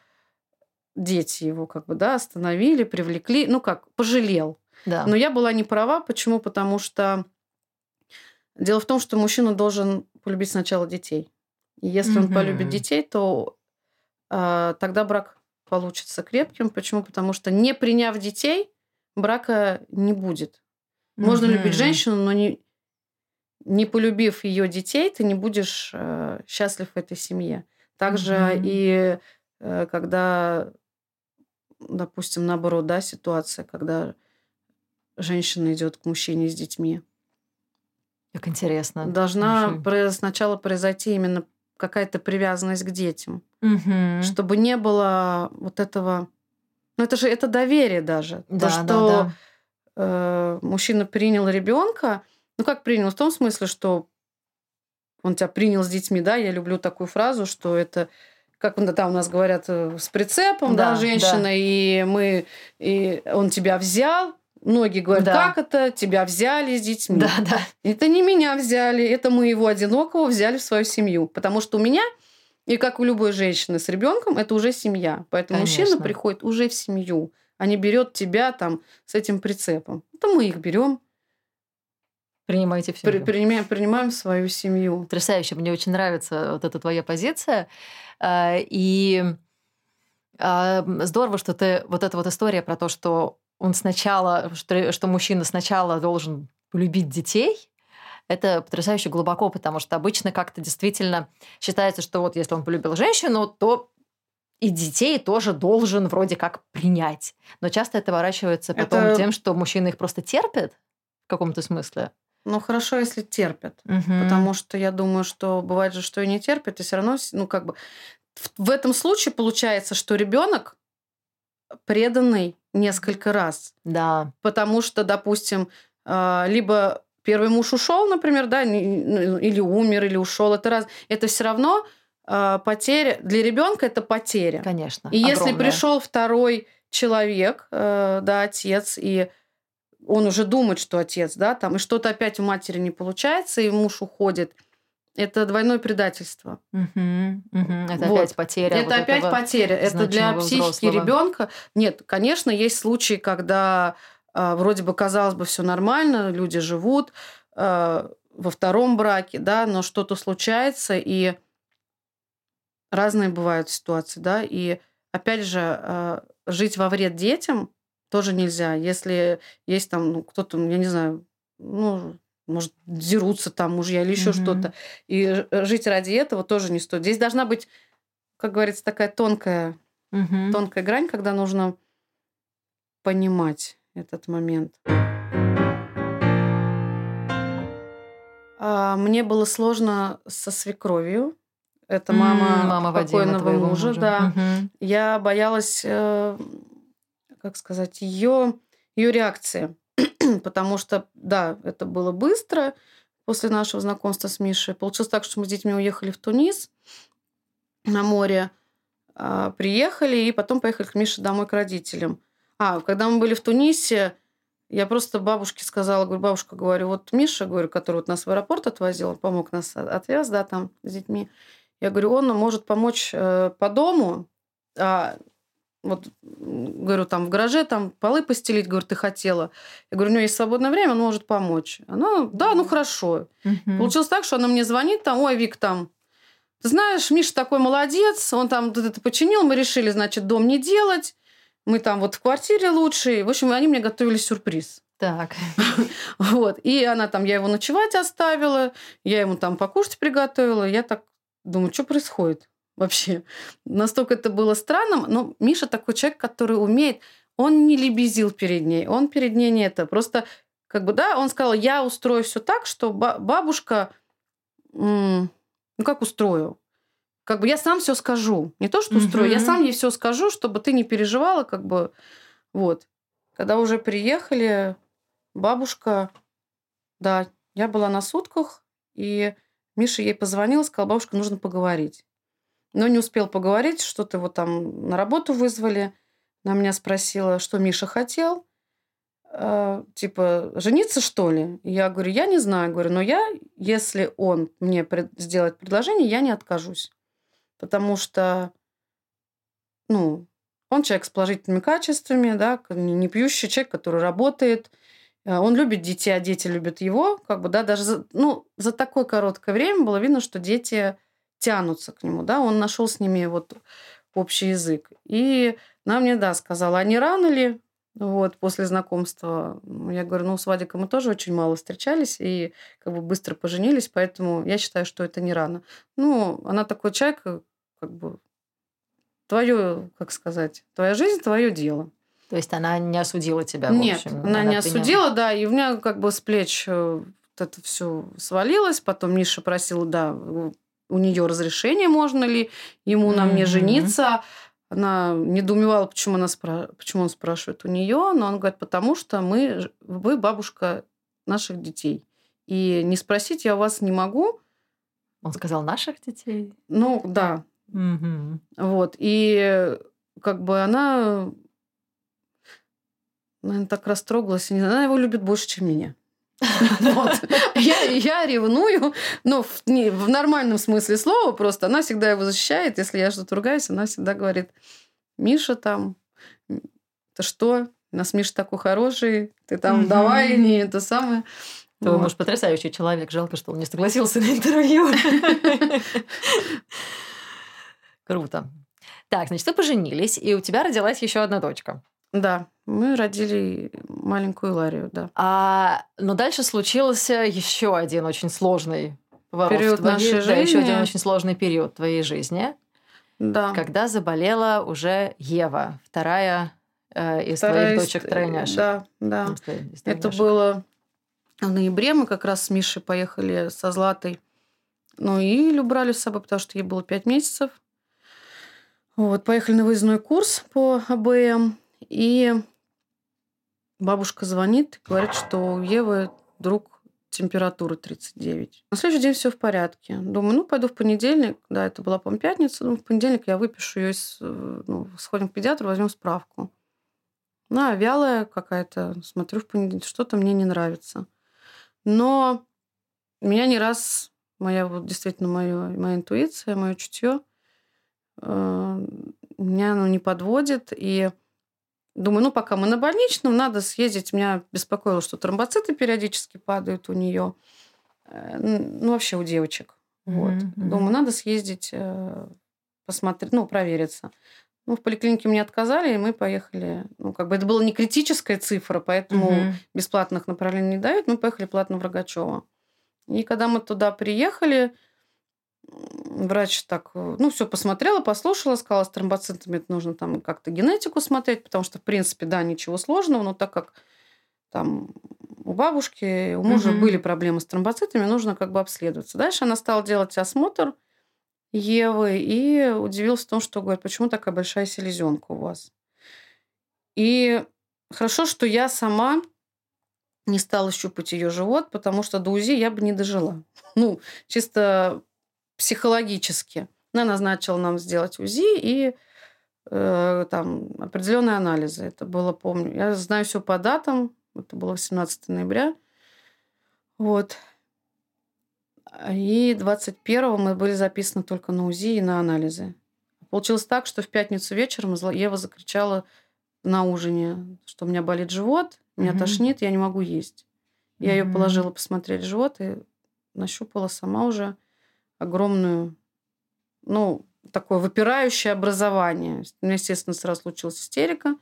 A: дети его как бы, да, остановили, привлекли, ну как, пожалел.
B: Да.
A: Но я была не права. Почему? Потому что дело в том, что мужчина должен полюбить сначала детей. И если он
B: Мгм.
A: полюбит детей, то а, тогда брак получится крепким. Почему? Потому что не приняв детей, брака не будет. Можно
B: Мгм.
A: любить женщину, но не, не полюбив ее детей, ты не будешь э, счастлив в этой семье. Также
B: Мгм.
A: и э, когда, допустим, наоборот, да, ситуация, когда женщина идет к мужчине с детьми,
B: Как интересно.
A: должна про- сначала произойти именно какая-то привязанность к детям,
B: Мгм.
A: чтобы не было вот этого. Ну это же это доверие даже,
B: Да,
A: то
B: да,
A: что
B: да.
A: э, мужчина принял ребенка, ну как принял в том смысле, что он тебя принял с детьми, да, я люблю такую фразу, что это как да, у нас говорят э, с прицепом, да,
B: Да,
A: женщина,
B: да.
A: и мы, и он тебя взял. Многие говорят,
B: Да.
A: как это, тебя взяли с детьми.
B: Да, да.
A: Это не меня взяли, это мы его одинокого взяли в свою семью. Потому что у меня, и как у любой женщины с ребенком, это уже семья. Поэтому мужчина
B: Конечно.
A: приходит уже в семью, а не берет тебя там с этим прицепом. Это мы их берем,
B: Принимайте все.
A: принимаем, принимаем в свою семью.
B: Потрясающе. Мне очень нравится вот эта твоя позиция. А, И а, здорово, что ты... Вот эта вот история про то, что он сначала... Что, мужчина сначала должен полюбить детей, это потрясающе глубоко, потому что обычно как-то действительно считается, что вот если он полюбил женщину, то и детей тоже должен вроде как принять. Но часто это ворачивается потом
A: Это-
B: тем, что мужчина их просто терпит в каком-то смысле.
A: Но хорошо, если терпят.
B: Мгм.
A: Потому что я думаю, что бывает же, что и не терпят, и все равно, ну, как бы... В, в этом случае получается, что ребенок преданный несколько раз.
B: Да.
A: Потому что, допустим, а, либо первый муж ушел, например, да, ну, или умер, или ушел, это раз, это все равно а, потеря для ребенка это потеря.
B: Конечно.
A: И если
B: огромное.
A: пришел второй человек, э, да, отец, и он уже думает, что отец, да, там, и что-то опять у матери не получается, и муж уходит, это двойное предательство.
B: Мгм, мгм. Это
A: Вот.
B: опять потеря.
A: Это
B: вот
A: опять потеря. Это для психики
B: взрослого.
A: ребенка. Нет, конечно, есть случаи, когда а, вроде бы казалось бы все нормально, люди живут а, во втором браке, да, но что-то случается и разные бывают ситуации, да, и опять же а, жить во вред детям тоже нельзя, если есть там ну, кто-то, я не знаю, ну может, дерутся там мужья или еще
B: Мгм.
A: что-то. И жить ради этого тоже не стоит. Здесь должна быть, как говорится, такая тонкая,
B: Мгм.
A: тонкая грань, когда нужно понимать этот момент. А, Мне было сложно со свекровью. Это мама,
B: мама Вадима,
A: покойного
B: твоего
A: мужа,
B: мужа.
A: да.
B: Мгм.
A: Я боялась, э, как сказать, ее, ее реакции. Потому что, да, это было быстро после нашего знакомства с Мишей. Получилось так, что мы с детьми уехали в Тунис на море, а, приехали и потом поехали к Мише домой к родителям. А, когда мы были в Тунисе, я просто бабушке сказала, говорю, бабушка, говорю, вот Миша, говорю, который вот нас в аэропорт отвозил, помог нас, от- отвез, да, там с детьми. Я говорю, он может помочь э, по дому, а, вот, говорю, там в гараже там полы постелить, говорю, ты хотела. Я говорю, у него есть свободное время, он может помочь. Она, да, ну хорошо.
B: Мгм.
A: Получилось так, что она мне звонит, там, ой, Вик, там, ты знаешь, Миша такой молодец, он там это починил, мы решили, значит, дом не делать, мы там вот в квартире лучше. В общем, они мне готовили сюрприз.
B: Так.
A: Вот. И она там, я его ночевать оставила, я ему там покушать приготовила. Я так думаю, что происходит вообще? Настолько это было странным. Но Миша такой человек, который умеет... Он не лебезил перед ней, он перед ней не это. Просто, как бы, да, он сказал, я устрою все так, что ба- бабушка... Ну, как устрою? Как бы я сам все скажу. Не то, что устрою, я
B: Мгм.
A: сам ей все скажу, чтобы ты не переживала, как бы... Вот. Когда уже приехали, бабушка, да, я была на сутках, и Миша ей позвонил, сказал, бабушка, нужно поговорить. Но не успел поговорить, что-то его там на работу вызвали. Она меня спросила, что Миша хотел. Э, типа, жениться, что ли? Я говорю, я не знаю. Говорю, но я, если он мне пред- сделает предложение, я не откажусь. Потому что, ну, он человек с положительными качествами, да, не пьющий человек, который работает. Э, Он любит детей, а дети любят его. Как бы, да, даже за, ну, за такое короткое время было видно, что дети тянутся к нему, да, он нашел с ними вот общий язык. И она мне, да, сказала, а не рано ли, вот, после знакомства? Я говорю, ну, с Вадиком мы тоже очень мало встречались и как бы быстро поженились, поэтому я считаю, что это не рано. Ну, она такой человек, э, как бы, твое, как сказать, твоя жизнь, твое дело.
B: То есть она не осудила тебя, в
A: Нет,
B: общем.
A: она не
B: приняла.
A: осудила, да, и у меня как бы с плеч э, это все свалилось. Потом Миша просил, да, у- нее разрешение, можно ли ему на мне жениться. Она недоумевала, почему, она спра- почему он спрашивает у нее, но он говорит, потому что мы, вы бабушка наших детей. И не спросить я у вас не могу.
B: Он сказал наших детей.
A: Ну, да,
B: Мгм.
A: вот. И как бы она, наверное, так растрогалась. и не знаю, Она его любит больше, чем меня. Вот. Я, я ревную, но в, не, в нормальном смысле слова просто. Она всегда его защищает. Если я что-то ругаюсь, она всегда говорит, Миша там, ты что? У нас Миша такой хороший, ты там давай, не это самое.
B: Твой
A: Вот.
B: муж потрясающий человек. Жалко, что он не согласился на интервью. Круто. Так, значит, вы поженились, и у тебя родилась еще одна дочка.
A: Да, мы родили маленькую Ларию, да.
B: А, но дальше случился еще один очень сложный поворот
A: Период
B: твоей-
A: нашей
B: да, еще
A: жизни.
B: один очень сложный период твоей жизни,
A: Да.
B: когда заболела уже Ева, вторая э, из
A: Вторая
B: твоих
A: из-
B: дочек тройняшек.
A: Да, да.
B: Из
A: Это было в ноябре. Мы как раз с Мишей поехали со Златой. Ну и Илю брали с собой, потому что ей было 5 месяцев. Вот, поехали на выездной курс по АБМ. И бабушка звонит говорит, что у Евы вдруг температура 39. На следующий день все в порядке. Думаю, ну, пойду в понедельник. Да, это была, по пятница. Думаю, в понедельник я выпишу ее, ну, сходим к педиатру, возьмем справку. Ну, вялая какая-то. Смотрю в понедельник, что-то мне не нравится. Но меня не раз моя вот действительно моя, моя интуиция, мое чутье э, меня ну, не подводит. И думаю, ну, пока мы на больничном, надо съездить. Меня беспокоило, что тромбоциты периодически падают у нее. Ну, вообще у девочек. Вот.
B: Мгм, мгм.
A: Думаю, надо съездить, э, посмотреть, ну, провериться. Ну, в поликлинике мне отказали, и мы поехали. Ну, как бы это была не критическая цифра, поэтому угу. бесплатных направлений не дают. Мы поехали платно в Рогачева. И когда мы туда приехали, врач так, ну, все посмотрела, послушала, сказала, с тромбоцитами это нужно там как-то генетику смотреть, потому что, в принципе, да, ничего сложного, но так как там у бабушки, у мужа угу. были проблемы с тромбоцитами, нужно как бы обследоваться. Дальше она стала делать осмотр Евы и удивился в том, что говорит, почему такая большая селезенка у вас. И хорошо, что я сама не стала щупать ее живот, потому что до УЗИ я бы не дожила. Ну, чисто психологически. Она назначила нам сделать УЗИ и э, там определенные анализы. Это было, помню. Я знаю все по датам. Это было 18 ноября. Вот. И 21-го мы были записаны только на УЗИ и на анализы. Получилось так, что в пятницу вечером Ева закричала на ужине, что у меня болит живот, меня mm-hmm. тошнит, я не могу есть. Я mm-hmm. ее положила посмотреть живот и нащупала сама уже огромную, ну, такое выпирающее образование. У меня, естественно, сразу случилась истерика.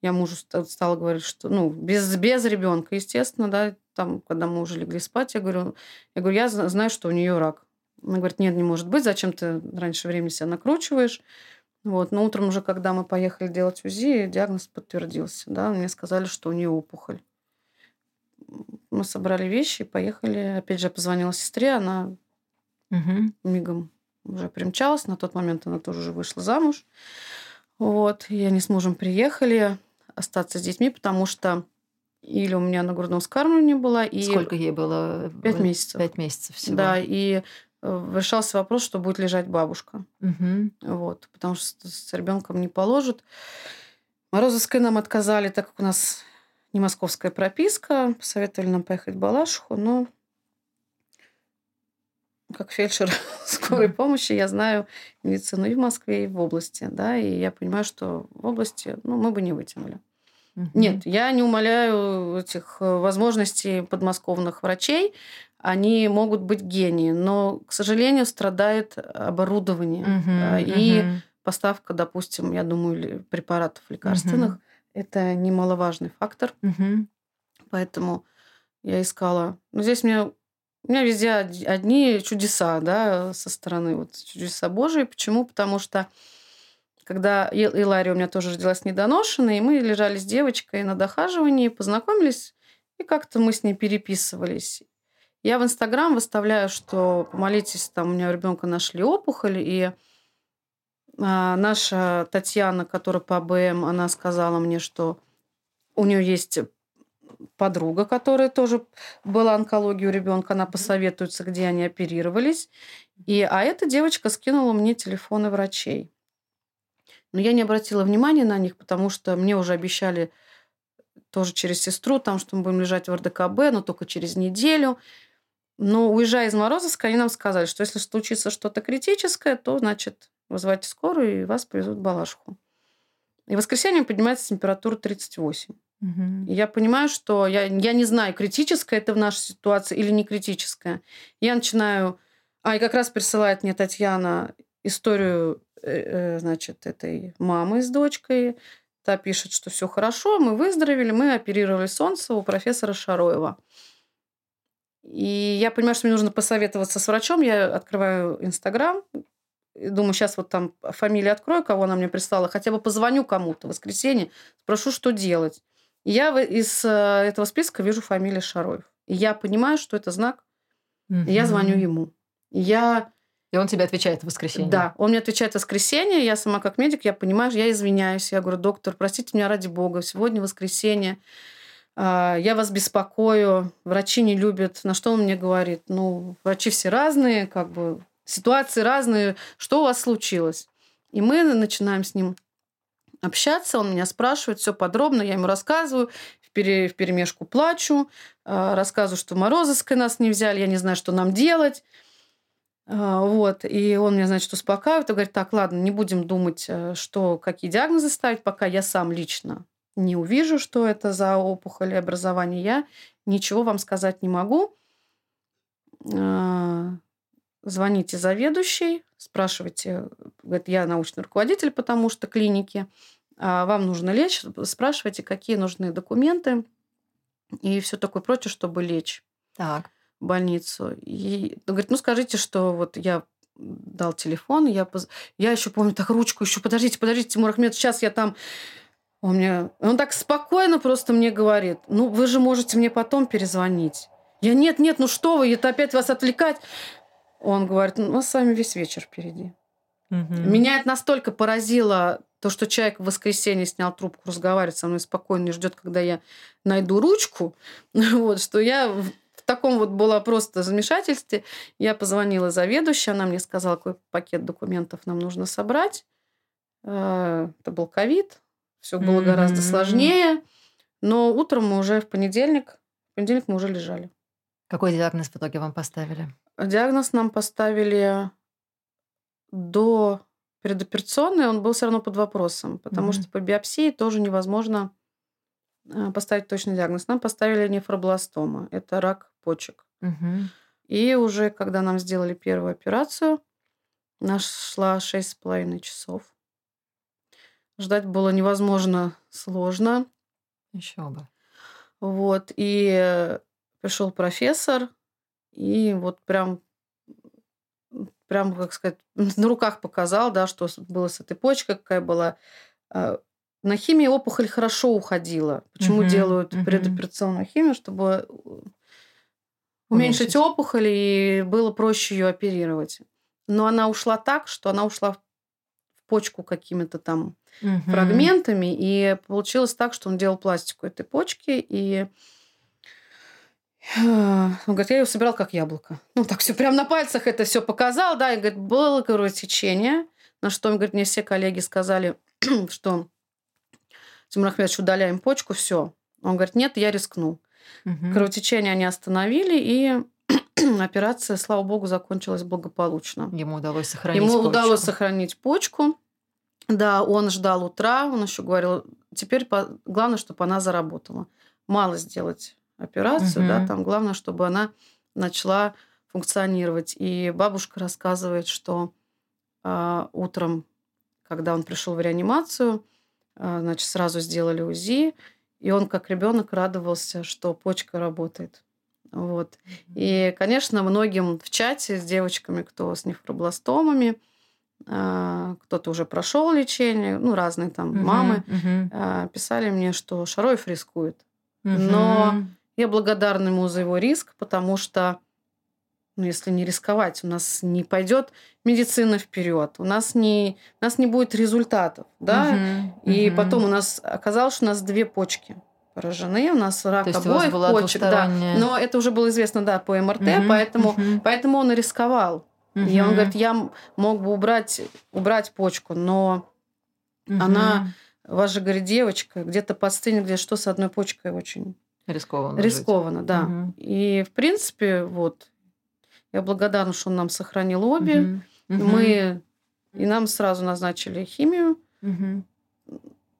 A: Я мужу стала говорить, что, ну, без, без ребенка, естественно, да, там, когда мы уже легли спать, я говорю, я говорю, я знаю, что у нее рак. Она говорит, нет, не может быть, зачем ты раньше времени себя накручиваешь? Вот. Но утром уже, когда мы поехали делать УЗИ, диагноз подтвердился. Да, мне сказали, что у нее опухоль. Мы собрали вещи и поехали. Опять же, я позвонила сестре, она угу. мигом уже примчалась. На тот момент она тоже уже вышла замуж. Вот. И они с мужем приехали остаться с детьми, потому что или у меня на грудном вскармливании была. И...
B: Сколько ей было?
A: Пять месяцев.
B: Пять месяцев всего.
A: Да, и э, решался вопрос, что будет лежать бабушка.
B: Угу.
A: Вот, потому что с ребенком не положат. Морозовской нам отказали, так как у нас не московская прописка. Посоветовали нам поехать в Балашиху, но как фельдшер скорой помощи я знаю медицину и в Москве, и в области. Да, и я понимаю, что в области ну, мы бы не вытянули. Угу. Нет, я не умоляю этих э, возможностей подмосковных врачей. Они могут быть гении, но, к сожалению, страдает оборудование. Угу, и угу. поставка, допустим, я думаю, препаратов лекарственных. Угу. Это немаловажный фактор.
B: Угу.
A: Поэтому я искала... Ну, здесь мне у меня везде одни чудеса, да, со стороны вот чудеса Божии. Почему? Потому что когда Илария у меня тоже родилась недоношенной, и мы лежали с девочкой на дохаживании, познакомились, и как-то мы с ней переписывались. Я в Инстаграм выставляю, что помолитесь, там у меня у ребенка нашли опухоль, и а, наша Татьяна, которая по АБМ, она сказала мне, что у нее есть подруга, которая тоже была онкология у ребенка, она посоветуется, где они оперировались. И, а эта девочка скинула мне телефоны врачей. Но я не обратила внимания на них, потому что мне уже обещали тоже через сестру, там, что мы будем лежать в РДКБ, но только через неделю. Но уезжая из Морозовска, они нам сказали, что если случится что-то критическое, то, значит, вызывайте скорую, и вас повезут в Балашиху. И в воскресенье поднимается температура 38.
B: Угу.
A: И я понимаю, что я, я не знаю, критическая это в нашей ситуации или не критическая. Я начинаю... А, и как раз присылает мне Татьяна историю Э, значит, этой мамы с дочкой. Та пишет, что все хорошо, мы выздоровели, мы оперировали солнце у профессора Шароева. И я понимаю, что мне нужно посоветоваться с врачом. Я открываю Инстаграм, думаю, сейчас вот там фамилию открою, кого она мне прислала, хотя бы позвоню кому-то в воскресенье, спрошу, что делать. И я из э, этого списка вижу фамилию Шароев. И я понимаю, что это знак. Угу. И я звоню ему. И я
B: и он тебе отвечает в воскресенье?
A: Да, он мне отвечает в воскресенье. Я сама как медик, я понимаю, я извиняюсь. Я говорю, доктор, простите меня ради бога, сегодня воскресенье. А, я вас беспокою, врачи не любят. На что он мне говорит? Ну, врачи все разные, как бы ситуации разные. Что у вас случилось? И мы начинаем с ним общаться, он меня спрашивает все подробно, я ему рассказываю, в, пере, в перемешку плачу, а, рассказываю, что Морозовской нас не взяли, я не знаю, что нам делать. А, вот. И он меня, значит, успокаивает и говорит, так, ладно, не будем думать, э, что, какие диагнозы ставить, пока я сам лично не увижу, что это за опухоль и образование, я ничего вам сказать не могу. Звоните заведующей, спрашивайте, говорит, я научный руководитель, потому что клиники, а вам нужно лечь, спрашивайте, какие нужны документы и все такое прочее, чтобы лечь
B: Так.
A: в больницу. И он говорит, ну скажите, что вот я дал телефон, я, поз... я еще помню так ручку, еще подождите, подождите, Тимур Ахмед, сейчас я там... Он, мне... он так спокойно просто мне говорит, ну вы же можете мне потом перезвонить. Я нет, нет, ну что вы, это опять вас отвлекать. Он говорит, ну, у нас с вами весь вечер впереди.
B: Мгм.
A: Меня это настолько поразило, то, что человек в воскресенье снял трубку, разговаривает со мной спокойно и ждет, когда я найду ручку, вот, что я в таком вот была просто замешательстве. Я позвонила заведующей, она мне сказала, какой пакет документов нам нужно собрать. Э, Это был ковид, все было гораздо сложнее. Но утром мы уже в понедельник, в понедельник мы уже лежали.
B: Какой диагноз в итоге вам поставили?
A: Диагноз нам поставили до предоперационной, он был все равно под вопросом, потому
B: Мгм.
A: что по биопсии тоже невозможно э, поставить точный диагноз. Нам поставили нефробластома, это рак почек.
B: Мгм.
A: И уже когда нам сделали первую операцию, нас шла шесть с половиной часов. Ждать было невозможно сложно.
B: Еще бы.
A: Вот. И пришел профессор, и вот прям, прям, как сказать, на руках показал, да, что было с этой почкой, какая была. А, На химии опухоль хорошо уходила. Почему
B: Мгм,
A: делают
B: мгм.
A: предоперационную химию? Чтобы уменьшить опухоль, и было проще ее оперировать. Но она ушла так, что она ушла в почку какими-то там
B: Мгм.
A: фрагментами, и получилось так, что он делал пластику этой почки, и он говорит, я ее собирал как яблоко. Ну, так все прям на пальцах это все показал, да, и говорит, было кровотечение, на что, он говорит, мне все коллеги сказали, что Тимур Ахмедович, удаляем почку, все. Он говорит, нет, я рискну.
B: Мгм.
A: Кровотечение они остановили, и операция, слава богу, закончилась благополучно.
B: Ему удалось сохранить
A: Ему
B: почку.
A: удалось сохранить почку. Да, он ждал утра, он еще говорил, теперь главное, чтобы она заработала. Мало сделать операцию, да,
B: Мгм.
A: там главное, чтобы она начала функционировать. И бабушка рассказывает, что а, утром, когда он пришел в реанимацию, а, значит, сразу сделали УЗИ, и он как ребенок радовался, что почка работает. Вот. И, конечно, многим в чате с девочками, кто с нефробластомами, а, кто-то уже прошел лечение, ну, разные там мамы,
B: мгм,
A: а, писали мне, что Шароев рискует. Но
B: мгм.
A: Я благодарна ему за его риск, потому что, ну, если не рисковать, у нас не пойдет медицина вперед, у нас не, у нас не будет результатов, да.
B: Мгм,
A: И
B: мгм.
A: потом у нас оказалось, что у нас две почки поражены, у нас рак
B: То
A: обоих почек, да. Но это уже было известно, да, по МРТ,
B: Мгм,
A: поэтому,
B: мгм,
A: поэтому он и рисковал. И он говорит, я мог бы убрать, убрать почку, но она-
B: мгм.
A: у вас же, говорит, девочка, где-то подстынет, где что с одной почкой очень
B: Рискованно. жить.
A: рискованно, да.
B: Мгм.
A: И, в принципе, вот, я благодарна, что он нам сохранил обе.
B: Мгм,
A: Мы, и нам сразу назначили химию,
B: мгм.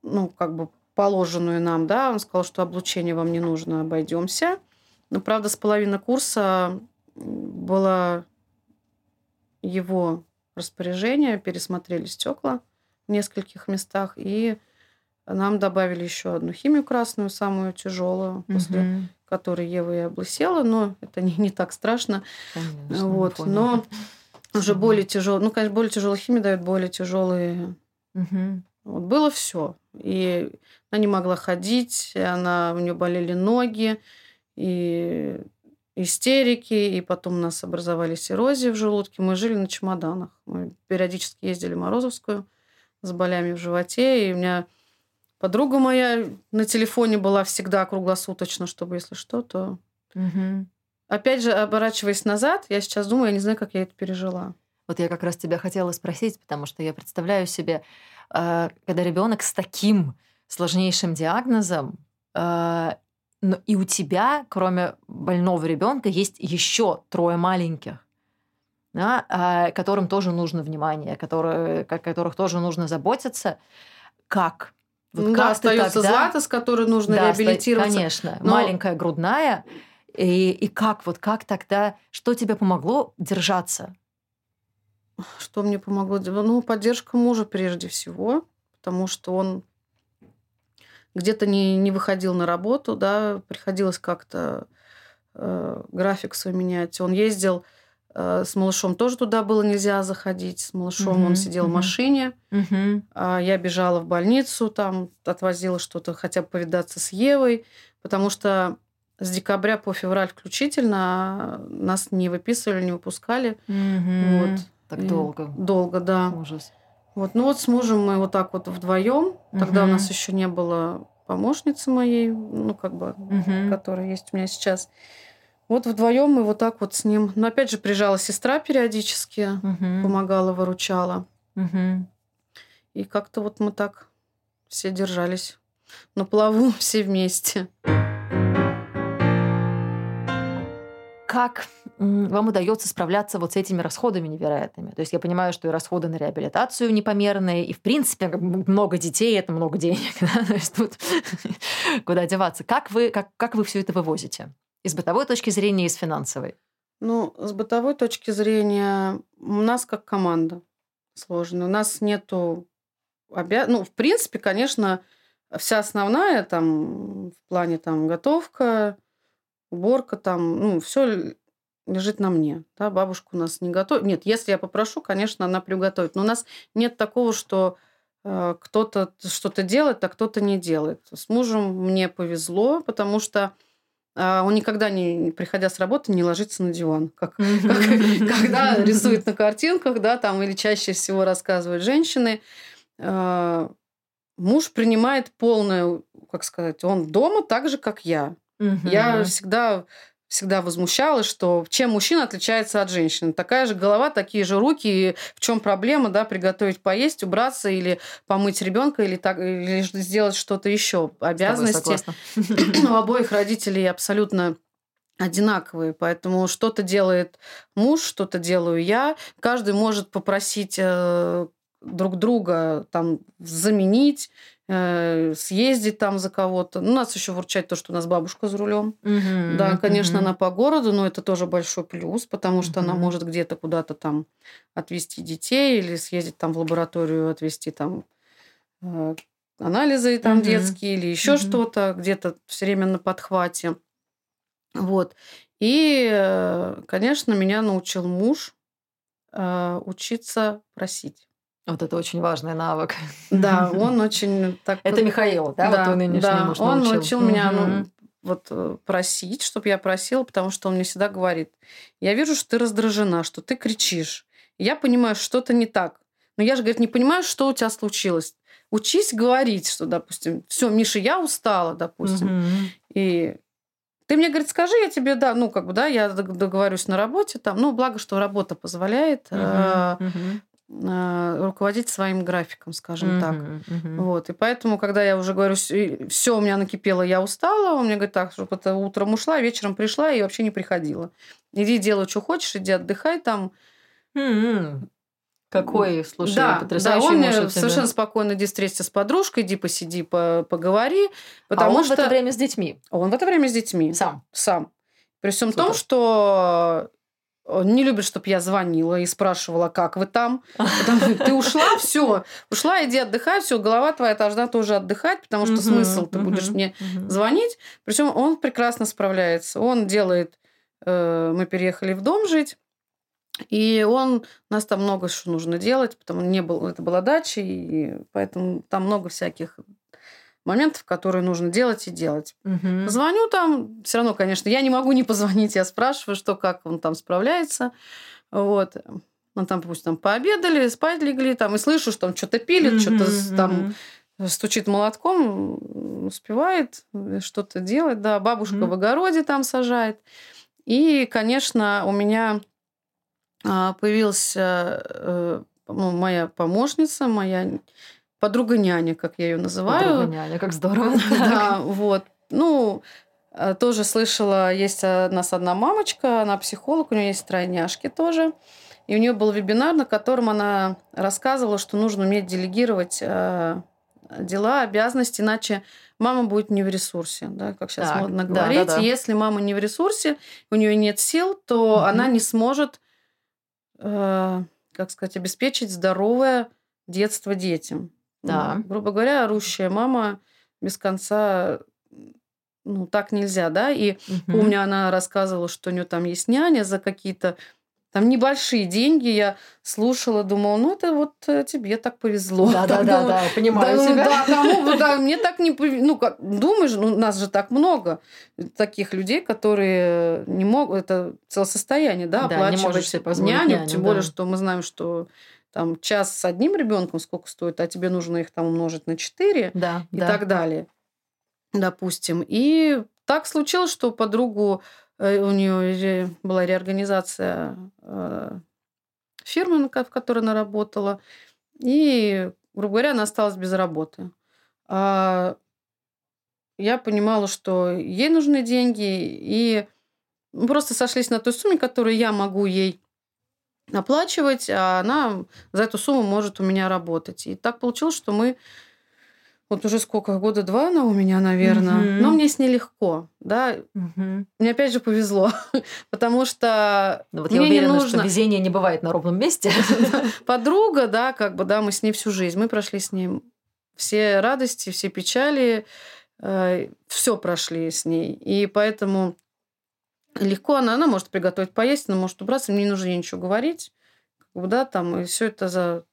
A: ну, как бы положенную нам, да. Он сказал, что облучение вам не нужно, обойдемся. Но, правда, с половины курса было его распоряжение, пересмотрели стекла в нескольких местах, и нам добавили еще одну химию красную, самую тяжелую, после которой Ева и облысела, но это не, не так страшно.
B: Конечно,
A: вот, но уже более тяжелые, ну, конечно, более тяжелая химия дает более тяжелые.
B: Мгм.
A: Вот было все. И она не могла ходить, она, у нее болели ноги, и истерики, и потом у нас образовались эрозии в желудке. Мы жили на чемоданах. Мы периодически ездили в Морозовскую с болями в животе, и у меня подруга моя на телефоне была всегда круглосуточно, чтобы, если что, то...
B: Мгм.
A: Опять же, оборачиваясь назад, я сейчас думаю, я не знаю, как я это пережила.
B: Вот я как раз тебя хотела спросить, потому что я представляю себе, э, когда ребенок с таким сложнейшим диагнозом, э, но и у тебя, кроме больного ребенка, есть еще трое маленьких, да, а, которым тоже нужно внимание, которые, которых тоже нужно заботиться. Как? Вот
A: Ну да, остается
B: тогда-
A: с которой нужно
B: Да,
A: реабилитироваться.
B: Конечно,
A: Но-
B: маленькая грудная. И, и как вот как тогда, что тебе помогло держаться?
A: Что мне помогло? Ну, поддержка мужа прежде всего, потому что он где-то не, не выходил на работу, да, приходилось как-то э, график свой менять. Он ездил с малышом, тоже туда было нельзя заходить. С малышом угу, он сидел угу. в машине. Угу. А я бежала в больницу, там отвозила что-то, хотя бы повидаться с Евой, потому что с декабря по февраль включительно нас не выписывали, не выпускали.
B: Угу. Вот. Так И долго.
A: Долго, да. Ужас. Вот, ну вот с мужем мы вот так вот вдвоем. Тогда угу. у нас еще не было помощницы моей, ну как бы, угу. которая есть у меня сейчас. Вот вдвоем мы вот так вот с ним. Но опять же приезжала сестра периодически, угу. помогала, выручала. Угу. И как-то вот мы так все держались на плаву все вместе.
B: как вам удается справляться вот с этими расходами невероятными? То есть я понимаю, что и расходы на реабилитацию непомерные, и в принципе много детей – это много денег. Да? То есть тут куда деваться. Как вы, как, как вы все это вывозите? Из бытовой точки зрения и из финансовой?
A: Ну, с бытовой точки зрения у нас как команда сложно. У нас нету обя... Ну, в принципе, конечно, вся основная там в плане там готовка, уборка там, ну, все лежит на мне. Да, бабушка у нас не готовит. Нет, если я попрошу, конечно, она приготовит. Но у нас нет такого, что э, кто-то что-то делает, а кто-то не делает. С мужем мне повезло, потому что э, он никогда не, приходя с работы, не ложится на диван, как, как когда рисует на картинках, да, там или чаще всего рассказывают женщины. Э, муж принимает полное, как сказать, он дома так же, как я. Угу. Я всегда всегда возмущалась, что чем мужчина отличается от женщины. Такая же голова, такие же руки. И в чем проблема, да, приготовить поесть, убраться или помыть ребенка или, так, или сделать что-то еще. Обязанности у обоих родителей абсолютно одинаковые, поэтому что-то делает муж, что-то делаю я. Каждый может попросить э, друг друга там заменить съездить там за кого-то. Ну, нас еще выручает то, что у нас бабушка за рулем. Угу, да, конечно, угу. она по городу, но это тоже большой плюс, потому что угу. она может где-то куда-то там отвезти детей или съездить там в лабораторию, отвезти там э, анализы там угу. детские или еще угу. что-то, где-то все время на подхвате. Вот. И, э, конечно, меня научил муж учиться просить.
B: Вот это очень важный навык.
A: Да, он очень так...
B: Это Михаил, да?
A: Да, вот нынешний да. муж он научил, научил меня ну, вот э, просить, чтобы я просила, потому что он мне всегда говорит, я вижу, что ты раздражена, что ты кричишь. Я понимаю, что-то не так. Но я же, говорит, не понимаю, что у тебя случилось. Учись говорить, что, допустим, все, Миша, я устала, допустим. Угу. И ты мне, говорит, скажи, я тебе, да, ну, как бы, да, я договорюсь на работе там. Ну, благо, что работа позволяет. Угу, угу. А, руководить своим графиком, скажем uh-huh, так. Uh-huh. Вот. И поэтому, когда я уже говорю, все у меня накипело, я устала, он мне говорит, так, чтобы это утром ушла, вечером пришла и вообще не приходила. Иди делай, что хочешь, иди отдыхай там.
B: Uh-huh. Какой, слушай,
A: да, потрясающий да, он мне совершенно спокойно иди встретиться с подружкой, иди посиди, по, поговори.
B: Потому а он что... в это время с детьми?
A: Он в это время с детьми.
B: Сам?
A: Сам. При всем Супер. том, что он не любит, чтобы я звонила и спрашивала, как вы там. Потому, ты ушла, все, ушла, иди отдыхай, все, голова твоя должна тоже отдыхать, потому что смысл ты будешь мне звонить. Причем он прекрасно справляется. Он делает, э, мы переехали в дом жить, и он, у нас там много что нужно делать, потому не был, это была дача, и поэтому там много всяких моментов, которые нужно делать и делать. Угу. Звоню там, все равно, конечно, я не могу не позвонить, я спрашиваю, что, как он там справляется. Вот. Он там, пусть там пообедали, спать легли, там, и слышу, что он что-то пилит, угу, что-то угу. там стучит молотком, успевает что-то делать. Да, бабушка угу. в огороде там сажает. И, конечно, у меня а, появилась э, ну, моя помощница, моя подруга няня, как я ее называю.
B: Подруга няня, как здорово.
A: Да, вот. Ну, э, тоже слышала, есть у нас одна мамочка, она психолог, у нее есть тройняшки тоже. И у нее был вебинар, на котором она рассказывала, что нужно уметь делегировать э, дела, обязанности, иначе мама будет не в ресурсе, да, как сейчас так, модно говорить. Да, да, да. Если мама не в ресурсе, у нее нет сил, то угу. она не сможет э, как сказать, обеспечить здоровое детство детям.
B: Да.
A: Ну, грубо говоря, орущая мама без конца ну, так нельзя, да, и
B: Мгм.
A: помню, она рассказывала, что у нее там есть няня за какие-то там небольшие деньги, я слушала, думала, ну, это вот э, тебе так повезло.
B: Да, да, да, да, понимаю
A: да,
B: тебя.
A: да, кому да, мне так не повезло. Ну, как, думаешь, ну, нас же так много таких людей, которые не могут, это целое состояние, да,
B: Да, не
A: оплачивать
B: себе
A: няню,
B: няню,
A: тем более,
B: да.
A: что мы знаем, что там час с одним ребенком сколько стоит, а тебе нужно их там умножить на 4
B: Да,
A: и
B: да.
A: так далее, допустим. И так случилось, что подругу э, у нее была реорганизация э, фирмы, в которой она работала, и, грубо говоря, она осталась без работы. А я понимала, что ей нужны деньги, и мы просто сошлись на той сумме, которую я могу ей оплачивать, а она за эту сумму может у меня работать. И так получилось, что мы вот уже сколько, года два она у меня, наверное.
B: Мгм.
A: Но мне с ней легко, да.
B: Мгм.
A: Мне опять же повезло, потому что
B: Ну, вот я
A: мне не
B: уверена,
A: нужно
B: что везение не бывает на ровном месте.
A: подруга, да, как бы, да, мы с ней всю жизнь, мы прошли с ней все радости, все печали, все прошли с ней, и поэтому легко она, она может приготовить поесть, она может убраться, мне не нужно ей ничего говорить, как бы, да, там, и все это за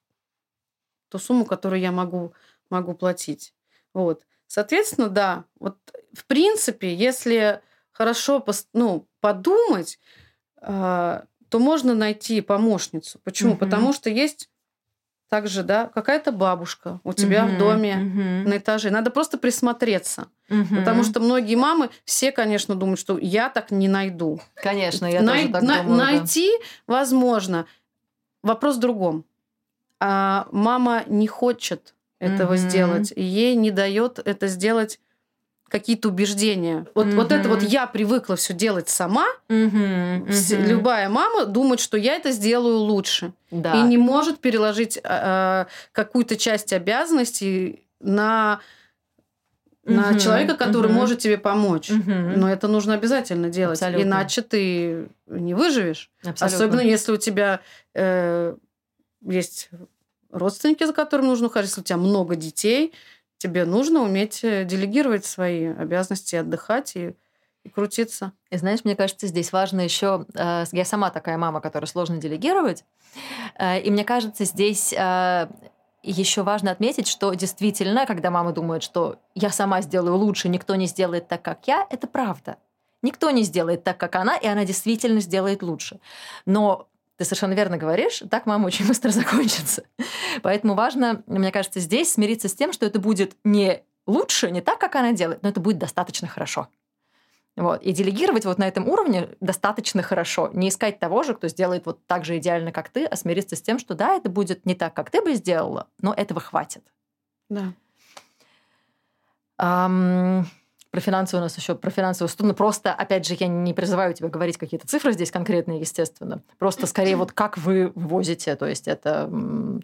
A: ту сумму, которую я могу, могу платить. Вот. Соответственно, да, вот в принципе, если хорошо ну, подумать, а, то можно найти помощницу. Почему?
B: Мгм.
A: Потому что есть также, да, какая-то бабушка у тебя в
B: Мгм,
A: доме
B: мгм,
A: на этаже. Надо просто присмотреться.
B: мгм.
A: Потому что многие мамы, все, конечно, думают, что я так не найду.
B: Конечно, я
A: Най-
B: тоже так
A: на-
B: думаю. да.
A: найти возможно. Вопрос в другом. А мама не хочет этого
B: Мгм.
A: сделать, ей не дает это сделать какие-то убеждения. Вот, вот это вот я привыкла все делать сама. Вс-
B: мгм.
A: Любая мама думает, что я это сделаю лучше.
B: Да.
A: И не может переложить а, какую-то часть обязанностей на, на
B: Мгм,
A: человека, который
B: мгм.
A: может тебе помочь.
B: Мгм.
A: Но это нужно обязательно делать,
B: Абсолютно.
A: иначе ты не выживешь.
B: Абсолютно.
A: Особенно если у тебя э, есть родственники, за которыми нужно ухаживать, если у тебя много детей, тебе нужно уметь э, делегировать свои обязанности, отдыхать и, и крутиться.
B: И знаешь, мне кажется, здесь важно еще... э, Я сама такая мама, которой сложно делегировать. э, И мне кажется, здесь еще важно отметить, что действительно, когда мама думает, что я сама сделаю лучше, никто не сделает так, как я, это правда. Никто не сделает так, как она, и она действительно сделает лучше. Но ты совершенно верно говоришь, так мама очень быстро закончится. Поэтому важно, мне кажется, здесь смириться с тем, что это будет не лучше, не так, как она делает, но это будет достаточно хорошо. Вот. И делегировать вот на этом уровне достаточно хорошо. Не искать того же, кто сделает вот так же идеально, как ты, а смириться с тем, что да, это будет не так, как ты бы сделала, но этого хватит.
A: Да.
B: Ам, про финансовую у нас еще про финансовую сторону. Просто, опять же, я не призываю тебя говорить какие-то цифры здесь конкретные, естественно. Просто скорее вот как вы вывозите, то есть это м,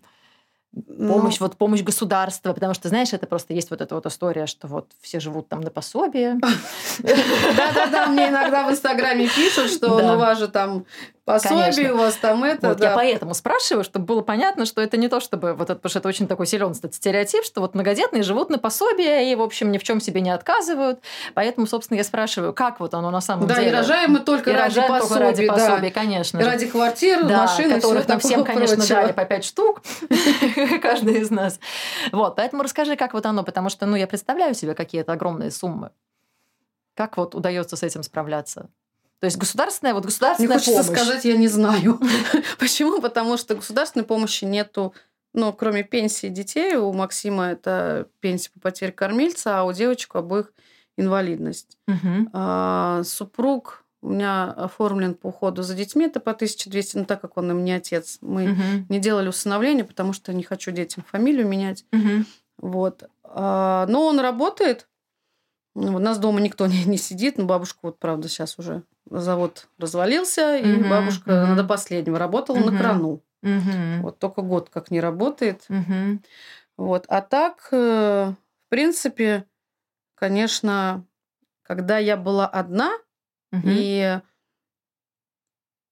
B: помощь,
A: Ну,
B: вот помощь государства, потому что, знаешь, это просто есть вот эта вот история, что вот все живут там на пособие.
A: Да-да-да, мне иногда в Инстаграме пишут, что ну, у вас же там пособие,
B: Конечно.
A: у вас там это.
B: Вот я
A: да.
B: поэтому спрашиваю, чтобы было понятно, что это не то, чтобы вот это, потому что это очень такой силен стереотип, что вот многодетные живут на пособие и, в общем, ни в чем себе не отказывают. Поэтому, собственно, я спрашиваю, как вот оно на самом
A: Да,
B: деле.
A: и рожаем мы только
B: И
A: ради
B: рожаем только ради
A: да.
B: пособий, конечно.
A: И ради квартиры,
B: да,
A: машины,
B: которых нам всем, конечно,
A: прочего.
B: дали по пять штук, каждый из нас. Вот, поэтому расскажи, как вот оно, потому что, ну, я представляю себе какие-то огромные суммы. Как вот удается с этим справляться? То есть государственная, вот
A: Мне
B: государственная
A: хочется
B: помощь.
A: сказать, я не знаю. Почему? Потому что государственной помощи нету, ну, кроме пенсии детей, у Максима это пенсия по потере кормильца, а у девочек обоих инвалидность.
B: Мгм.
A: А, супруг у меня оформлен по уходу за детьми, это по 1200, ну, так как он им не отец. Мы
B: Мгм.
A: не делали усыновление, потому что не хочу детям фамилию менять.
B: Мгм.
A: Вот. А, но он работает. Ну, У нас дома никто не, не сидит. Ну, бабушка, вот, правда, сейчас уже завод развалился, и
B: Мгм,
A: бабушка
B: мгм.
A: до последнего работала
B: Мгм.
A: на крану.
B: Мгм.
A: Вот только год как не работает.
B: Мгм.
A: Вот. А так, э, в принципе, конечно, когда я была одна,
B: Мгм.
A: и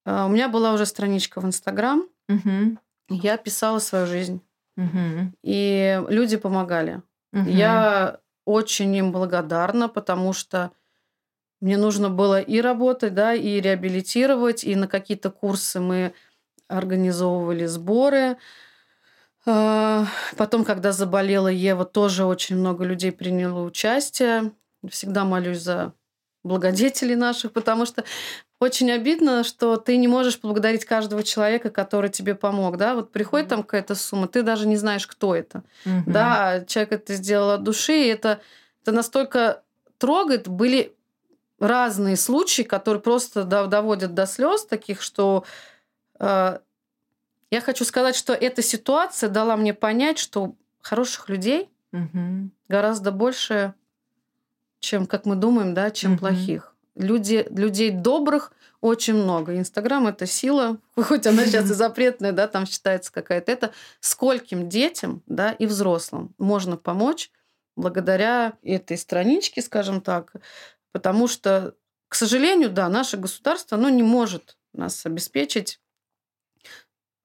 A: э, у меня была уже страничка в Инстаграм,
B: Мгм.
A: Я писала свою жизнь.
B: Мгм.
A: И люди помогали.
B: Мгм.
A: Я очень им благодарна, потому что мне нужно было и работать, да, и реабилитировать, и на какие-то курсы мы организовывали сборы. А, Потом, когда заболела Ева, тоже очень много людей приняло участие. Всегда молюсь за благодетелей наших, потому что очень обидно, что ты не можешь поблагодарить каждого человека, который тебе помог, да, вот приходит там какая-то сумма, ты даже не знаешь, кто это,
B: Мгм.
A: да, человек это сделал от души, и это, это настолько трогает, были разные случаи, которые просто да, доводят до слез таких, что э, я хочу сказать, что эта ситуация дала мне понять, что хороших людей
B: Мгм.
A: гораздо больше, чем, как мы думаем, да, чем
B: Мгм.
A: плохих. Люди, людей добрых очень много. Инстаграм это сила, хоть она сейчас и запретная, да, там считается какая-то. Это скольким детям, да, и взрослым можно помочь благодаря этой страничке, скажем так, потому что, к сожалению, да, наше государство, оно не может нас обеспечить,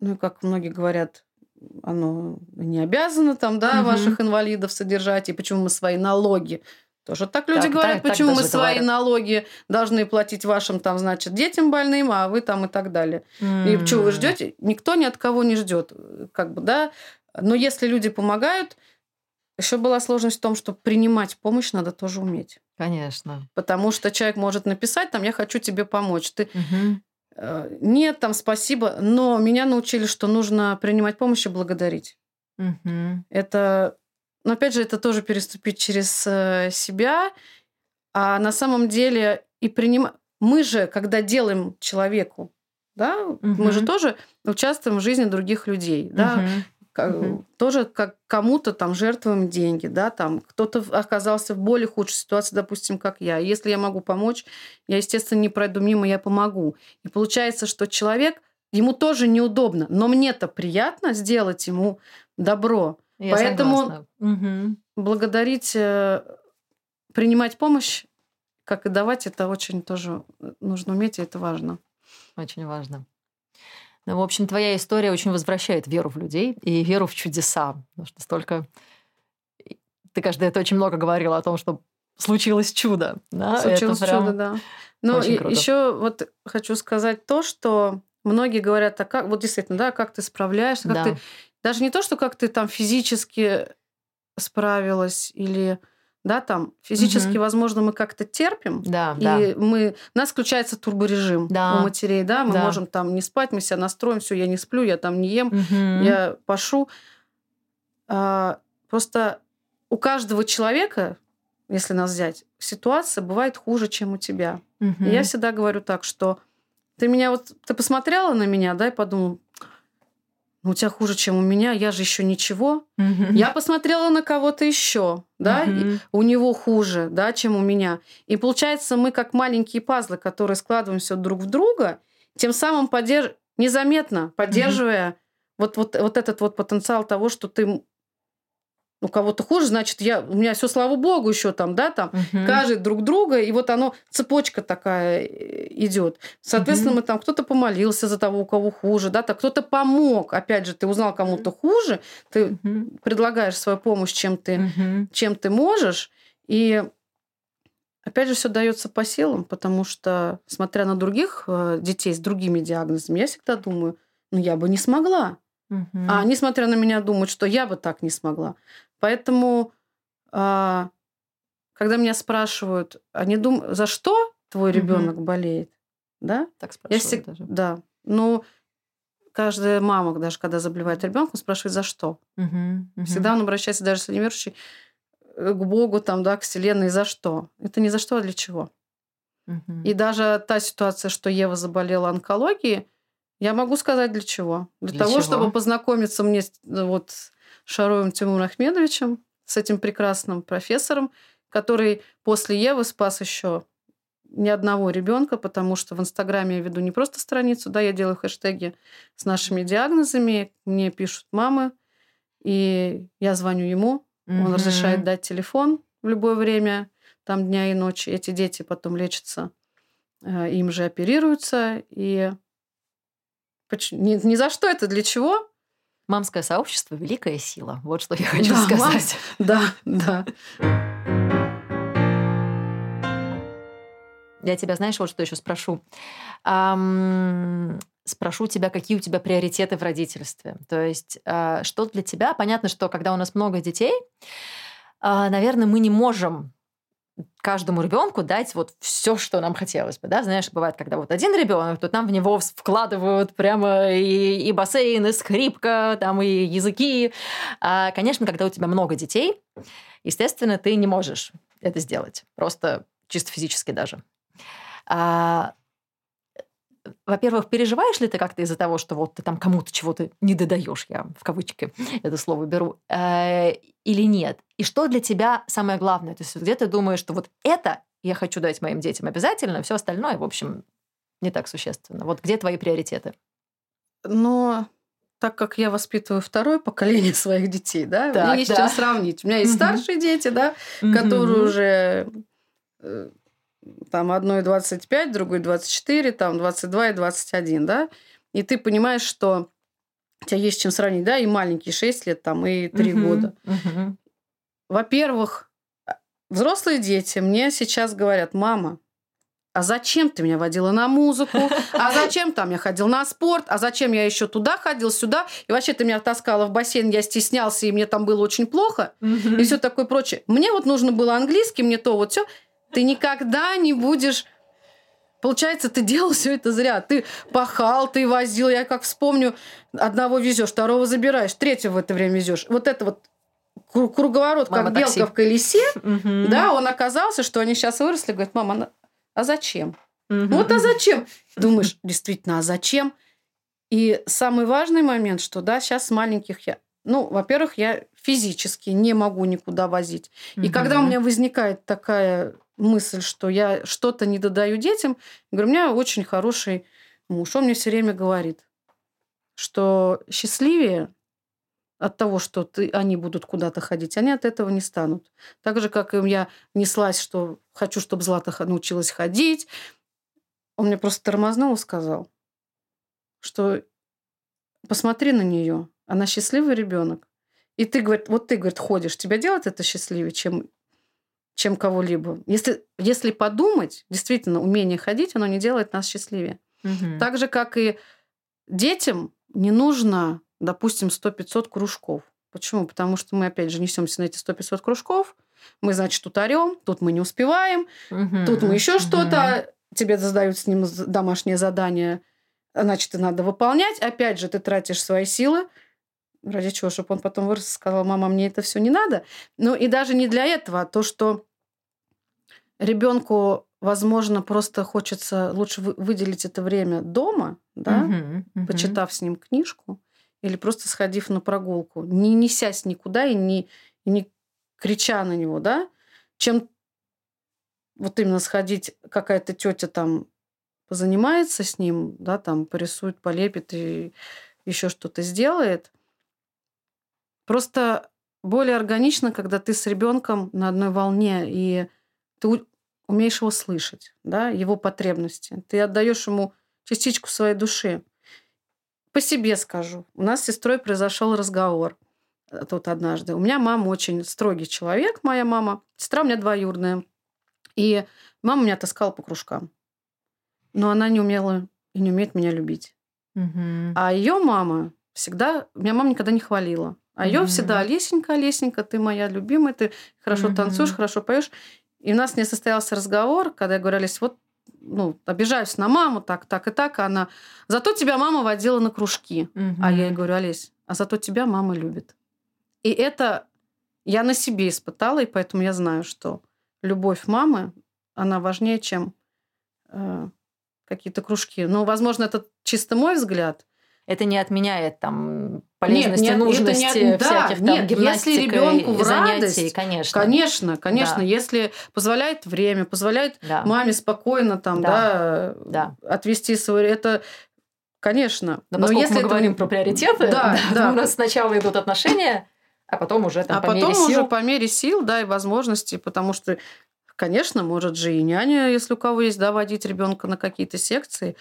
A: ну, как многие говорят, оно не обязано там, да,
B: Мгм.
A: ваших инвалидов содержать, и почему мы свои налоги тоже так люди
B: Так,
A: говорят,
B: так, так
A: почему мы
B: даже
A: свои
B: говорят.
A: налоги должны платить вашим там, значит, детям больным, а вы там и так далее. И что вы ждете? Никто ни от кого не ждет, как бы, да. Но если люди помогают, еще была сложность в том, что принимать помощь надо тоже уметь.
B: Конечно.
A: Потому что человек может написать, там, я хочу тебе помочь. Ты э, нет, там, спасибо. Но меня научили, что нужно принимать помощь и благодарить.
B: Мгм.
A: Это, но опять же, это тоже переступить через э, себя. А на самом деле и принимать... Мы же, когда делаем человеку, да, мы же тоже участвуем в жизни других людей, да. Ка-
B: Мгм.
A: тоже как кому-то там жертвуем деньги, да, там кто-то оказался в более худшей ситуации, допустим, как я. Если я могу помочь, я, естественно, не пройду мимо, я помогу. И получается, что человек, ему тоже неудобно, но мне-то приятно сделать ему добро.
B: Я
A: Поэтому-.
B: Мгм.
A: Благодарить, э, принимать помощь, как и давать, это очень тоже нужно уметь, и это важно.
B: Очень важно. Ну, в общем, твоя история очень возвращает веру в людей и веру в чудеса. Потому что столько... Ты, каждый это очень много говорила о том, что случилось чудо. Да?
A: Случилось
B: прям
A: чудо, да. Но еще вот хочу сказать то, что многие говорят, а как, вот действительно, да, как ты справляешься, как
B: Да.
A: ты, даже не то, что как ты там физически справилась или, да, там физически,
B: Мгм.
A: возможно, мы как-то терпим,
B: Да,
A: и
B: да.
A: мы, у нас включается турборежим
B: Да.
A: у матерей, да, мы
B: Да.
A: можем там не спать, мы себя настроим, все, я не сплю, я там не ем,
B: Мгм.
A: я пашу. А, просто у каждого человека, если нас взять, ситуация бывает хуже, чем у тебя. И
B: Мгм.
A: я всегда говорю так, что ты меня вот, ты посмотрела на меня, да, и подумал, у тебя хуже, чем у меня, я же еще ничего. Я посмотрела на кого-то еще, да, у него хуже, да, чем у меня. И получается, мы как маленькие пазлы, которые складываемся друг в друга, тем самым подерж... незаметно поддерживая вот, вот, вот этот вот потенциал того, что ты у кого-то хуже, значит, я, у меня все, слава богу, еще там, да, там,
B: Мгм.
A: каждый друг друга, и вот оно, цепочка такая идет. Соответственно,
B: Мгм.
A: мы там, кто-то помолился за того, у кого хуже, да, так кто-то помог. Опять же, ты узнал кому-то хуже, ты
B: Мгм.
A: предлагаешь свою помощь, чем ты,
B: Мгм.
A: чем ты можешь, и опять же, все дается по силам, потому что, смотря на других э, детей с другими диагнозами, я всегда думаю, ну, я бы не смогла.
B: Мгм.
A: А они, смотря на меня, думают, что я бы так не смогла. Поэтому, а, когда меня спрашивают, они думают, за что твой ребенок болеет, да?
B: Так спрашивают
A: всегда,
B: даже.
A: да. Ну, каждая мама, даже когда заболевает ребенком, спрашивает, за что.
B: Мгм. Мгм.
A: Всегда он обращается даже если неверующий э, к Богу, там, да, к Вселенной, за что. Это не за что, а для чего.
B: Мгм.
A: И даже та ситуация, что Ева заболела онкологией, я могу сказать для чего. Для,
B: Для
A: того,
B: чего?
A: чтобы познакомиться мне с, вот, с Шароем Тимуром Ахмедовичем, с этим прекрасным профессором, который после Евы спас еще ни одного ребенка, потому что в Инстаграме я веду не просто страницу, да, я делаю хэштеги с нашими диагнозами, мне пишут мамы, и я звоню ему, он
B: Мгм.
A: разрешает дать телефон в любое время, там дня и ночи. Эти дети потом лечатся, э, им же оперируются. И ни, ни за что это для чего?
B: Мамское сообщество – великая сила. Вот что я хочу
A: Да,
B: сказать.
A: Да, да.
B: Я тебя, знаешь, вот что еще спрошу. Ам, спрошу тебя, какие у тебя приоритеты в родительстве. То есть, а, что для тебя? Понятно, что когда у нас много детей, а, наверное, мы не можем каждому ребенку дать вот все, что нам хотелось бы, да, знаешь, бывает, когда вот один ребенок, то там в него вкладывают прямо и, и бассейн, и скрипка, там и языки. А, конечно, когда у тебя много детей, естественно, ты не можешь это сделать, просто чисто физически даже. А, во-первых, переживаешь ли ты как-то из-за того, что вот ты там кому-то чего-то не додаешь, я в кавычки это слово беру, э, или нет? И что для тебя самое главное? То есть где ты думаешь, что вот это я хочу дать моим детям обязательно, все остальное, в общем, не так существенно. Вот где твои приоритеты?
A: Но так как я воспитываю второе поколение своих детей, да,
B: Так,
A: мне есть
B: да.
A: чем сравнить. У меня есть старшие дети, да, которые уже э, там одной 25, другой 24, там 22 и 21, да, и ты понимаешь, что у тебя есть чем сравнить, да, и маленькие 6 лет, там, и 3
B: Мгм.
A: года.
B: Мгм.
A: Во-первых, взрослые дети мне сейчас говорят, мама, а зачем ты меня водила на музыку? А зачем там я ходил на спорт? А зачем я еще туда ходил, сюда? И вообще ты меня таскала в бассейн, я стеснялся, и мне там было очень плохо. И все такое прочее. Мне вот нужно было английский, мне то вот все. Ты никогда не будешь... Получается, ты делал все это зря. Ты пахал, ты возил. Я как вспомню, одного везешь, второго забираешь, третьего в это время везешь. Вот это вот кру- круговорот,
B: Мама
A: как белка
B: такси.
A: в колесе.
B: Мгм.
A: Да, он оказался, что они сейчас выросли, говорят, мама, а зачем?
B: Мгм.
A: Вот а зачем? Думаешь, действительно, а зачем? И самый важный момент, что да, сейчас с маленьких я... Ну, во-первых, я физически не могу никуда возить. И когда у меня возникает такая мысль, что я что-то не додаю детям, говорю, у меня очень хороший муж. Он мне все время говорит, что счастливее от того, что ты, они будут куда-то ходить, они от этого не станут. Так же, как и я неслась, что хочу, чтобы Злата научилась ходить. Он мне просто тормознул и сказал, что посмотри на нее, она счастливый ребенок. И ты, говорит, вот ты, говорит, ходишь, тебя делает это счастливее, чем, чем кого-либо. Если, если подумать, действительно, умение ходить, оно не делает нас счастливее.
B: Мгм.
A: Так же, как и детям не нужно, допустим, 100-500 кружков. Почему? Потому что мы, опять же, несемся на эти 100-500 кружков, мы, значит, тут орем, тут мы не успеваем,
B: Мгм.
A: тут мы еще
B: Мгм.
A: что-то, тебе задают с ним домашнее задание, значит, и надо выполнять. Опять же, ты тратишь свои силы, ради чего, чтобы он потом вырос и сказал, мама, мне это все не надо. Ну и даже не для этого, а то, что ребенку, возможно, просто хочется лучше вы- выделить это время дома, да,
B: Мгм. Мгм.
A: почитав с ним книжку или просто сходив на прогулку, не несясь никуда и не, и не крича на него, да, чем вот именно сходить, какая-то тетя там позанимается с ним, да, там порисует, полепит и еще что-то сделает. Просто более органично, когда ты с ребенком на одной волне и ты умеешь его слышать, да, его потребности. Ты отдаешь ему частичку своей души. По себе скажу. У нас с сестрой произошел разговор э, тут однажды. У меня мама очень строгий человек, моя мама. Сестра у меня двоюродная. И мама меня таскала по кружкам. Но она не умела и не умеет меня любить.
B: Мгм.
A: А ее мама всегда... Меня мама никогда не хвалила. А ее
B: Мгм.
A: всегда Олесенька, Олесенька, ты моя любимая, ты хорошо
B: Мгм.
A: танцуешь, хорошо поешь. И у нас не состоялся разговор, когда я говорю, Олесь, вот ну, обижаюсь на маму, так, так и так, а она... Зато тебя мама водила на кружки. А я ей говорю, Олесь, а зато тебя мама любит. И это я на себе испытала, и поэтому я знаю, что любовь мамы, она важнее, чем э, какие-то кружки. Ну, возможно, это чисто мой взгляд.
B: Это не отменяет там полезности,
A: нет, это не
B: нужности
A: от- да,
B: всяких там
A: нет, если ребенку в
B: занятий,
A: радость,
B: конечно.
A: Конечно, конечно,
B: Да.
A: если позволяет время, позволяет
B: Да.
A: маме спокойно там, да,
B: Да.
A: отвести свой... Это, конечно.
B: Но,
A: Но если
B: мы говорим
A: не-
B: про приоритеты,
A: Да, да.
B: у нас сначала идут отношения, а потом уже там
A: а
B: по
A: потом
B: мере
A: уже
B: сил.
A: по мере сил, да, и возможностей, потому что, конечно, может же и няня, если у кого есть, да, водить ребенка на какие-то секции.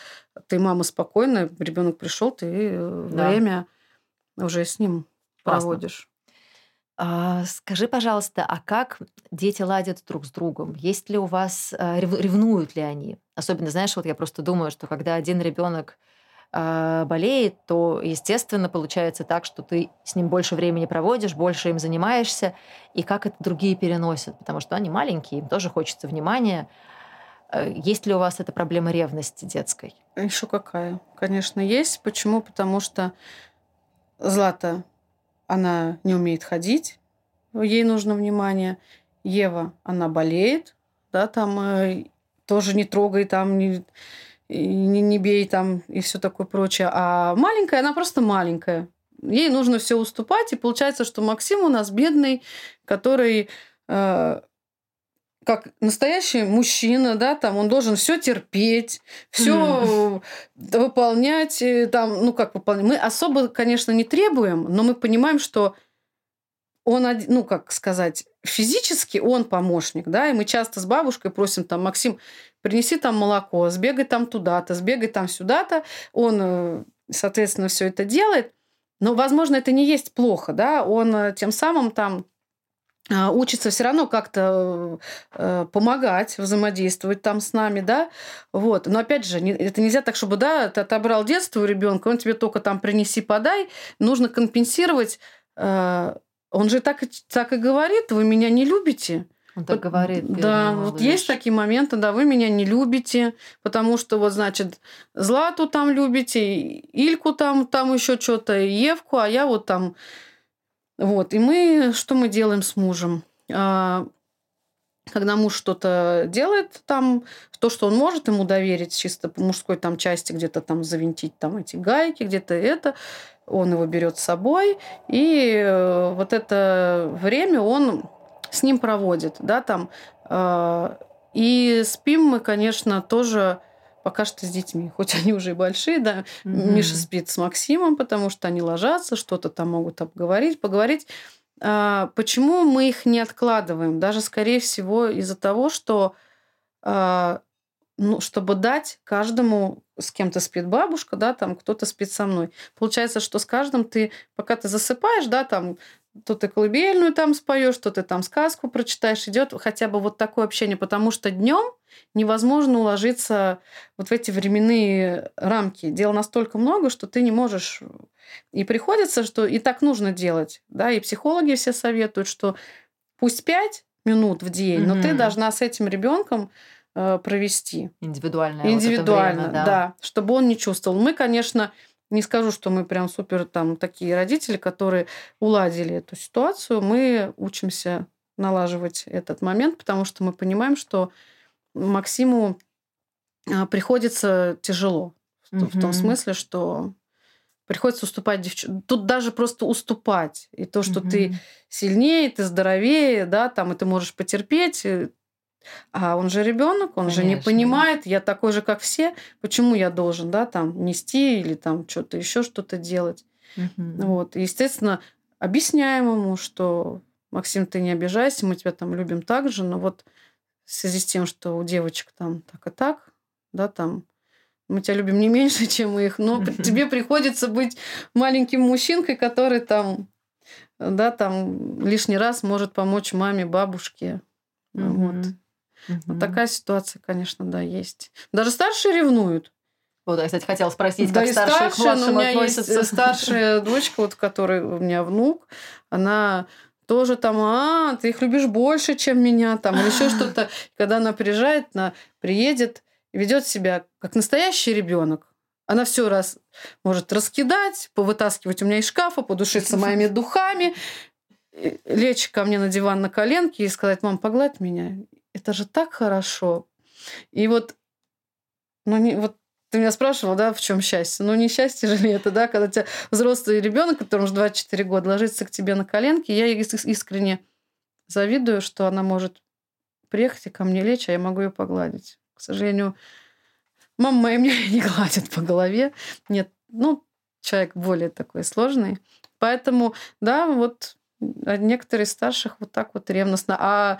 A: Ты мама спокойная, ребенок пришел, ты э,
B: Да.
A: время уже с ним Классно. проводишь.
B: А, скажи, пожалуйста, а как дети ладят друг с другом? Есть ли у вас а, ревнуют ли они? Особенно, знаешь, вот я просто думаю, что когда один ребенок а, болеет, то, естественно, получается так, что ты с ним больше времени проводишь, больше им занимаешься, и как это другие переносят, потому что они маленькие, им тоже хочется внимания. Есть ли у вас эта проблема ревности детской?
A: Еще какая? Конечно, есть. Почему? Потому что Злата она не умеет ходить, ей нужно внимание. Ева, она болеет, да, там э, тоже не трогай, там не, не, не бей там и все такое прочее. А маленькая, она просто маленькая. Ей нужно все уступать, и получается, что Максим у нас бедный, который э, как настоящий мужчина, да, там он должен все терпеть, все выполнять, там, ну как выполнять. Мы особо, конечно, не требуем, но мы понимаем, что он, ну как сказать, физически он помощник, да, и мы часто с бабушкой просим там, Максим, принеси там молоко, сбегай там туда-то, сбегай там сюда-то, он, э, соответственно, все это делает, но, возможно, это не есть плохо, да, он э, тем самым там учится все равно как-то э, помогать, взаимодействовать там с нами, да, вот. Но опять же, это нельзя так, чтобы, да, ты отобрал детство у ребенка, он тебе только там принеси, подай, нужно компенсировать. Э, он же так, так и говорит, вы меня не любите.
B: Он так говорит.
A: Да, вот есть такие моменты, да, вы меня не любите, потому что вот, значит, Злату там любите, Ильку там, там еще что-то, Евку, а я вот там вот, и мы, что мы делаем с мужем? А, когда муж что-то делает там, то, что он может ему доверить чисто по мужской там части, где-то там завинтить там эти гайки, где-то это, он его берет с собой, и э, вот это время он с ним проводит, да, там. А, и спим мы, конечно, тоже пока что с детьми, хоть они уже и большие, да. Mm-hmm. Миша спит с Максимом, потому что они ложатся, что-то там могут обговорить, поговорить. А, почему мы их не откладываем? Даже, скорее всего, из-за того, что а, ну, чтобы дать каждому, с кем-то спит бабушка, да, там кто-то спит со мной. Получается, что с каждым ты, пока ты засыпаешь, да, там то ты колыбельную там споешь, то ты там сказку прочитаешь, идет хотя бы вот такое общение, потому что днем невозможно уложиться вот в эти временные рамки. Дел настолько много, что ты не можешь. И приходится, что и так нужно делать. Да? И психологи все советуют, что пусть пять минут в день, mm-hmm. но ты должна с этим ребенком э, провести.
B: Индивидуально.
A: Индивидуально,
B: вот время, да.
A: да. Чтобы он не чувствовал. Мы, конечно, не скажу, что мы прям супер там такие родители, которые уладили эту ситуацию. Мы учимся налаживать этот момент, потому что мы понимаем, что Максиму а, приходится тяжело. Mm-hmm. В том смысле, что приходится уступать девчонкам. Тут даже просто уступать. И то, что mm-hmm. ты сильнее, ты здоровее, да, там, и ты можешь потерпеть, а он же ребенок, он Конечно. же не понимает, я такой же, как все, почему я должен, да, там, нести или там что-то еще что-то делать. Угу. Вот. И, естественно, объясняем ему, что Максим, ты не обижайся, мы тебя там любим так же, но вот в связи с тем, что у девочек там так и так, да, там мы тебя любим не меньше, чем их, но тебе приходится быть маленьким мужчинкой, который там, да, там лишний раз может помочь маме, бабушке. Вот. Угу. Вот такая ситуация, конечно, да, есть. Даже старшие ревнуют.
B: Вот, я, кстати, хотела спросить, да как старшие, старшие к младшим
A: у меня относятся. Есть старшая дочка, вот, которая у меня внук, она тоже там, а, ты их любишь больше, чем меня, там, или еще что-то. Когда она приезжает, она приедет ведет себя как настоящий ребенок. Она все раз может раскидать, повытаскивать у меня из шкафа, подушиться моими духами, лечь ко мне на диван на коленке и сказать, мам, погладь меня. Это же так хорошо. И вот, ну, не, вот ты меня спрашивал, да, в чем счастье? Ну, не счастье же ли это, да, когда тебя взрослый ребенок, которому уже 24 года, ложится к тебе на коленки. Я искренне завидую, что она может приехать и ко мне лечь, а я могу ее погладить. К сожалению, мама моя меня не гладит по голове. Нет, ну, человек более такой сложный. Поэтому, да, вот некоторые старших вот так вот ревностно. А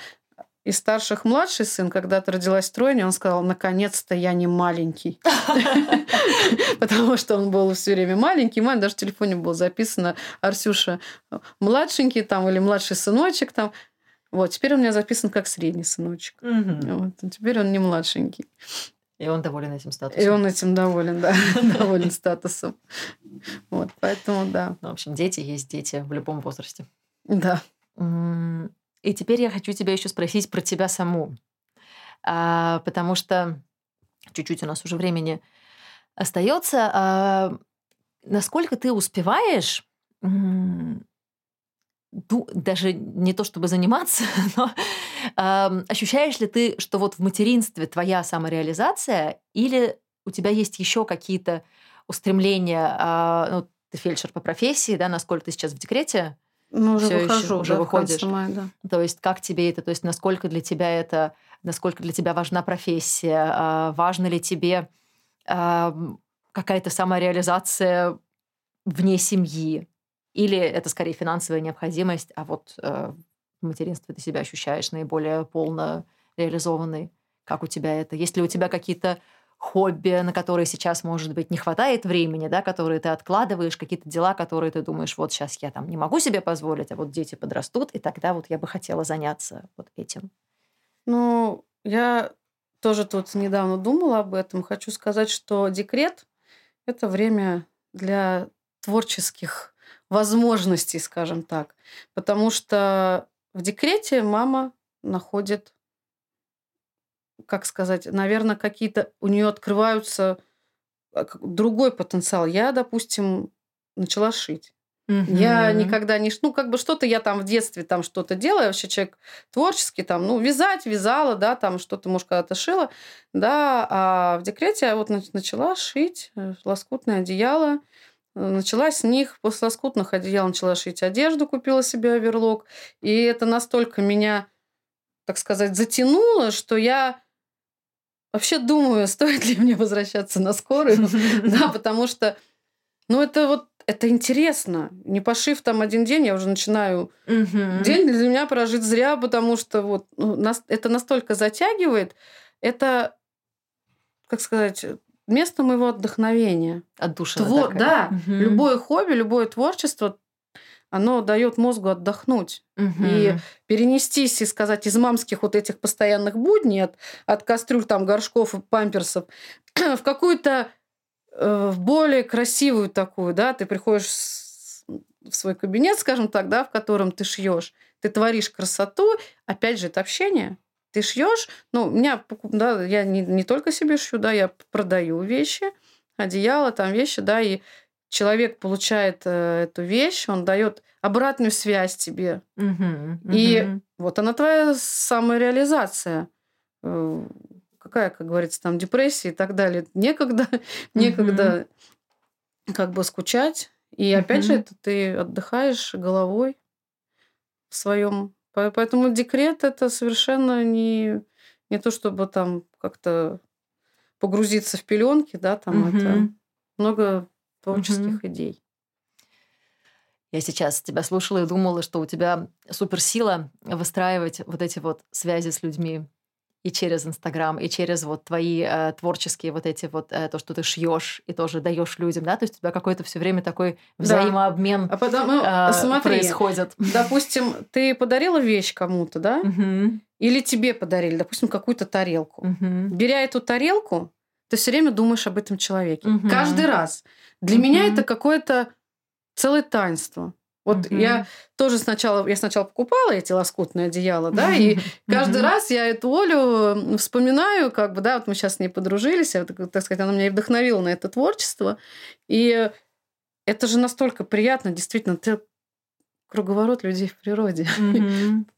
A: из старших младший сын, когда-то родилась тройня, он сказал, наконец-то я не маленький. Потому что он был все время маленький. Маме даже в телефоне было записано Арсюша младшенький там или младший сыночек там. Вот, теперь у меня записан как средний сыночек. Вот, теперь он не младшенький.
B: И он доволен этим статусом.
A: И он этим доволен, да, доволен статусом. Вот, поэтому да.
B: Ну, в общем, дети есть дети в любом возрасте.
A: Да.
B: И теперь я хочу тебя еще спросить про тебя саму. А, потому что чуть-чуть у нас уже времени остается. А, насколько ты успеваешь даже не то чтобы заниматься, но э, ощущаешь ли ты, что вот в материнстве твоя самореализация, или у тебя есть еще какие-то устремления, э, ну, ты фельдшер по профессии, да, насколько ты сейчас в декрете?
A: Ну, уже Всё выхожу, еще, уже да, выходишь. Мая, да.
B: То есть как тебе это, то есть насколько для тебя это, насколько для тебя важна профессия, э, важно ли тебе какая-то самореализация вне семьи? Или это скорее финансовая необходимость, а вот э, в материнстве ты себя ощущаешь наиболее полно реализованной? Как у тебя это? Есть ли у тебя какие-то хобби, на которые сейчас, может быть, не хватает времени, да, которые ты откладываешь, какие-то дела, которые ты думаешь, вот сейчас я там не могу себе позволить, а вот дети подрастут, и тогда вот я бы хотела заняться вот этим.
A: Ну, я тоже тут недавно думала об этом. Хочу сказать, что декрет – это время для творческих возможностей, скажем так. Потому что в декрете мама находит, как сказать, наверное, какие-то у нее открываются а, другой потенциал. Я, допустим, начала шить. Угу. Я никогда не... Ну, как бы что-то я там в детстве там что-то делаю. Я вообще человек творческий. Там, ну, вязать, вязала, да, там что-то, может, когда-то шила. Да, а в декрете я вот начала шить э, лоскутное одеяло. Начала с них, после лоскутных одеял начала шить одежду, купила себе оверлок. И это настолько меня, так сказать, затянуло, что я вообще думаю, стоит ли мне возвращаться на скорую. Да, потому что, ну, это вот это интересно. Не пошив там один день, я уже начинаю день для меня прожить зря, потому что вот ну, нас, это настолько затягивает. Это, как сказать, место моего отдохновения.
B: От души.
A: Твор... Да, угу. любое хобби, любое творчество, оно дает мозгу отдохнуть угу. и перенестись и сказать из мамских вот этих постоянных будней от, от кастрюль там горшков и памперсов в какую-то э, более красивую такую, да, ты приходишь в свой кабинет, скажем так, да, в котором ты шьешь, ты творишь красоту, опять же, это общение, ты шьешь, ну, у меня, да, я не, не только себе шью, да, я продаю вещи, одеяло, там вещи, да, и человек получает э, эту вещь, он дает обратную связь тебе. Угу, и угу. вот она твоя самореализация. Э, какая, как говорится, там депрессия и так далее. Некогда, некогда как бы скучать. И опять же, это ты отдыхаешь головой в своем Поэтому декрет это совершенно не, не то, чтобы там как-то погрузиться в пеленки, да, там это много творческих угу. идей.
B: Я сейчас тебя слушала и думала, что у тебя суперсила выстраивать вот эти вот связи с людьми, и через Инстаграм, и через вот твои э, творческие вот эти вот э, то, что ты шьешь и тоже даешь людям, да, то есть у тебя какой-то все время такой взаимообмен
A: да. а потом, ну, э, смотри, происходит. Допустим, ты подарила вещь кому-то, да, угу. или тебе подарили, допустим, какую-то тарелку. Угу. Беря эту тарелку, ты все время думаешь об этом человеке. Угу. Каждый раз. Для угу. меня это какое-то целое таинство. Вот mm-hmm. я тоже сначала, я сначала покупала эти лоскутные одеяла, да, и каждый раз я эту Олю вспоминаю, как бы, да, вот мы сейчас с ней подружились, так сказать, она меня и вдохновила на это творчество. И это же настолько приятно, действительно, ты круговорот людей в природе.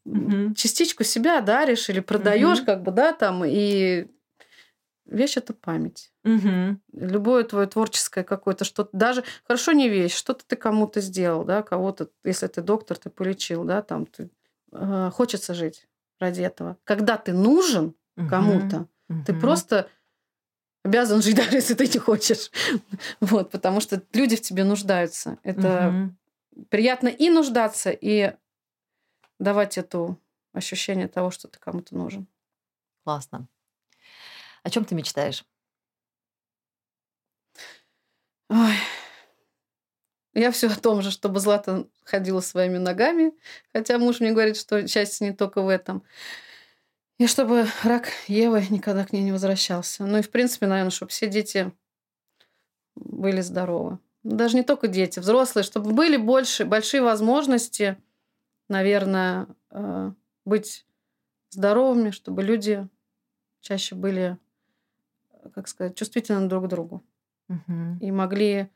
A: Частичку себя даришь или продаешь, как бы, да, там, и вещь это память. Угу. Любое твое творческое какое-то что-то, даже хорошо не вещь, что-то ты кому-то сделал, да, кого-то, если ты доктор, ты полечил, да, там ты э, хочется жить ради этого. Когда ты нужен угу. кому-то, угу. ты просто обязан жить, даже если ты не хочешь. вот, потому что люди в тебе нуждаются. Это угу. приятно и нуждаться, и давать эту ощущение того, что ты кому-то нужен.
B: Классно. О чем ты мечтаешь?
A: Ой. Я все о том же, чтобы Злата ходила своими ногами, хотя муж мне говорит, что счастье не только в этом. И чтобы рак Евы никогда к ней не возвращался. Ну и, в принципе, наверное, чтобы все дети были здоровы. Даже не только дети, взрослые, чтобы были больше, большие возможности, наверное, э, быть здоровыми, чтобы люди чаще были, как сказать, чувствительны друг к другу
B: Мгм.
A: и могли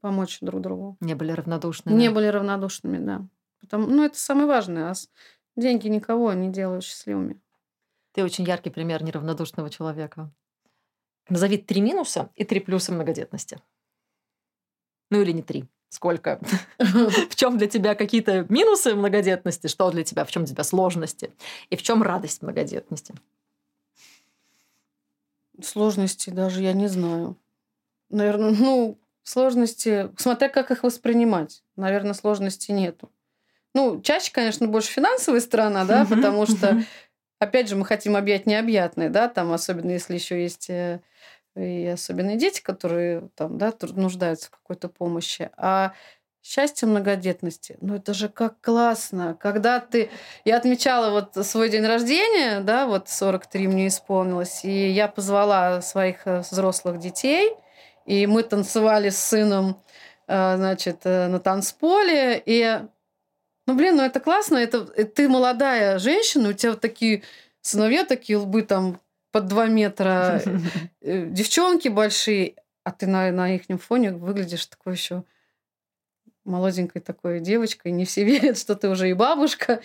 A: помочь друг другу.
B: Не были равнодушны.
A: Не были равнодушными, да. Потому, ну, это самое важное. А деньги никого не делают счастливыми.
B: Ты очень яркий пример неравнодушного человека. Назови три минуса и три плюса многодетности. Ну или не три. Сколько? В чем для тебя какие-то минусы многодетности? Что для тебя? В чем для тебя сложности? И в чем радость многодетности?
A: Сложности даже я не знаю. Наверное, ну, сложности, смотря как их воспринимать. Наверное, сложностей нету. Ну, чаще, конечно, больше финансовая сторона, да, потому что, опять же, мы хотим объять необъятное, да, там, особенно если еще есть э, и особенные дети, которые там, да, нуждаются в какой-то помощи. А счастье многодетности, ну это же как классно, когда ты... Я отмечала вот свой день рождения, да, вот 43 мне исполнилось, и я позвала своих э, взрослых детей, и мы танцевали с сыном, э, значит, э, на танцполе, и ну, блин, ну это классно. Это, ты молодая женщина, у тебя вот такие сыновья, такие лбы там под 2 метра, девчонки большие, а ты на, на их фоне выглядишь такой еще молоденькой такой девочкой. Не все верят, что ты уже и бабушка.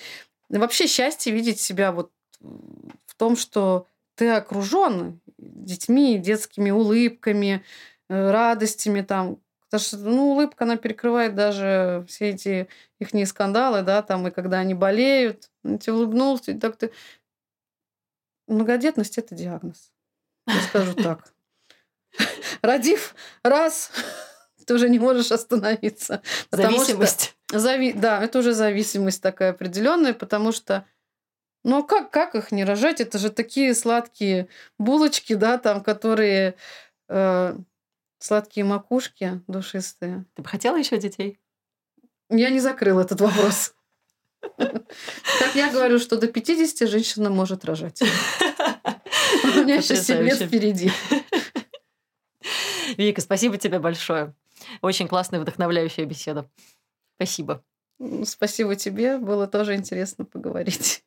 A: И Вообще счастье видеть себя вот в том, что ты окружен детьми, детскими улыбками, э, радостями там. Потому что, ну, улыбка, она перекрывает даже все эти их скандалы, да, там, и когда они болеют, ну, ты улыбнулся, и так ты... Многодетность – это диагноз. Я скажу так. Родив раз, ты уже не можешь остановиться. Потому что-
B: Зависимость.
A: Зави... Да, это уже зависимость такая определенная, потому что ну как, как их не рожать? Это же такие сладкие булочки, да, там, которые э, сладкие макушки душистые.
B: Ты бы хотела еще детей?
A: Я не закрыла этот вопрос. Как я говорю, что до 50 женщина может рожать. У меня еще 7 лет впереди.
B: Вика, спасибо тебе большое. Очень классная, вдохновляющая беседа. Спасибо.
A: Спасибо тебе. Было тоже интересно поговорить.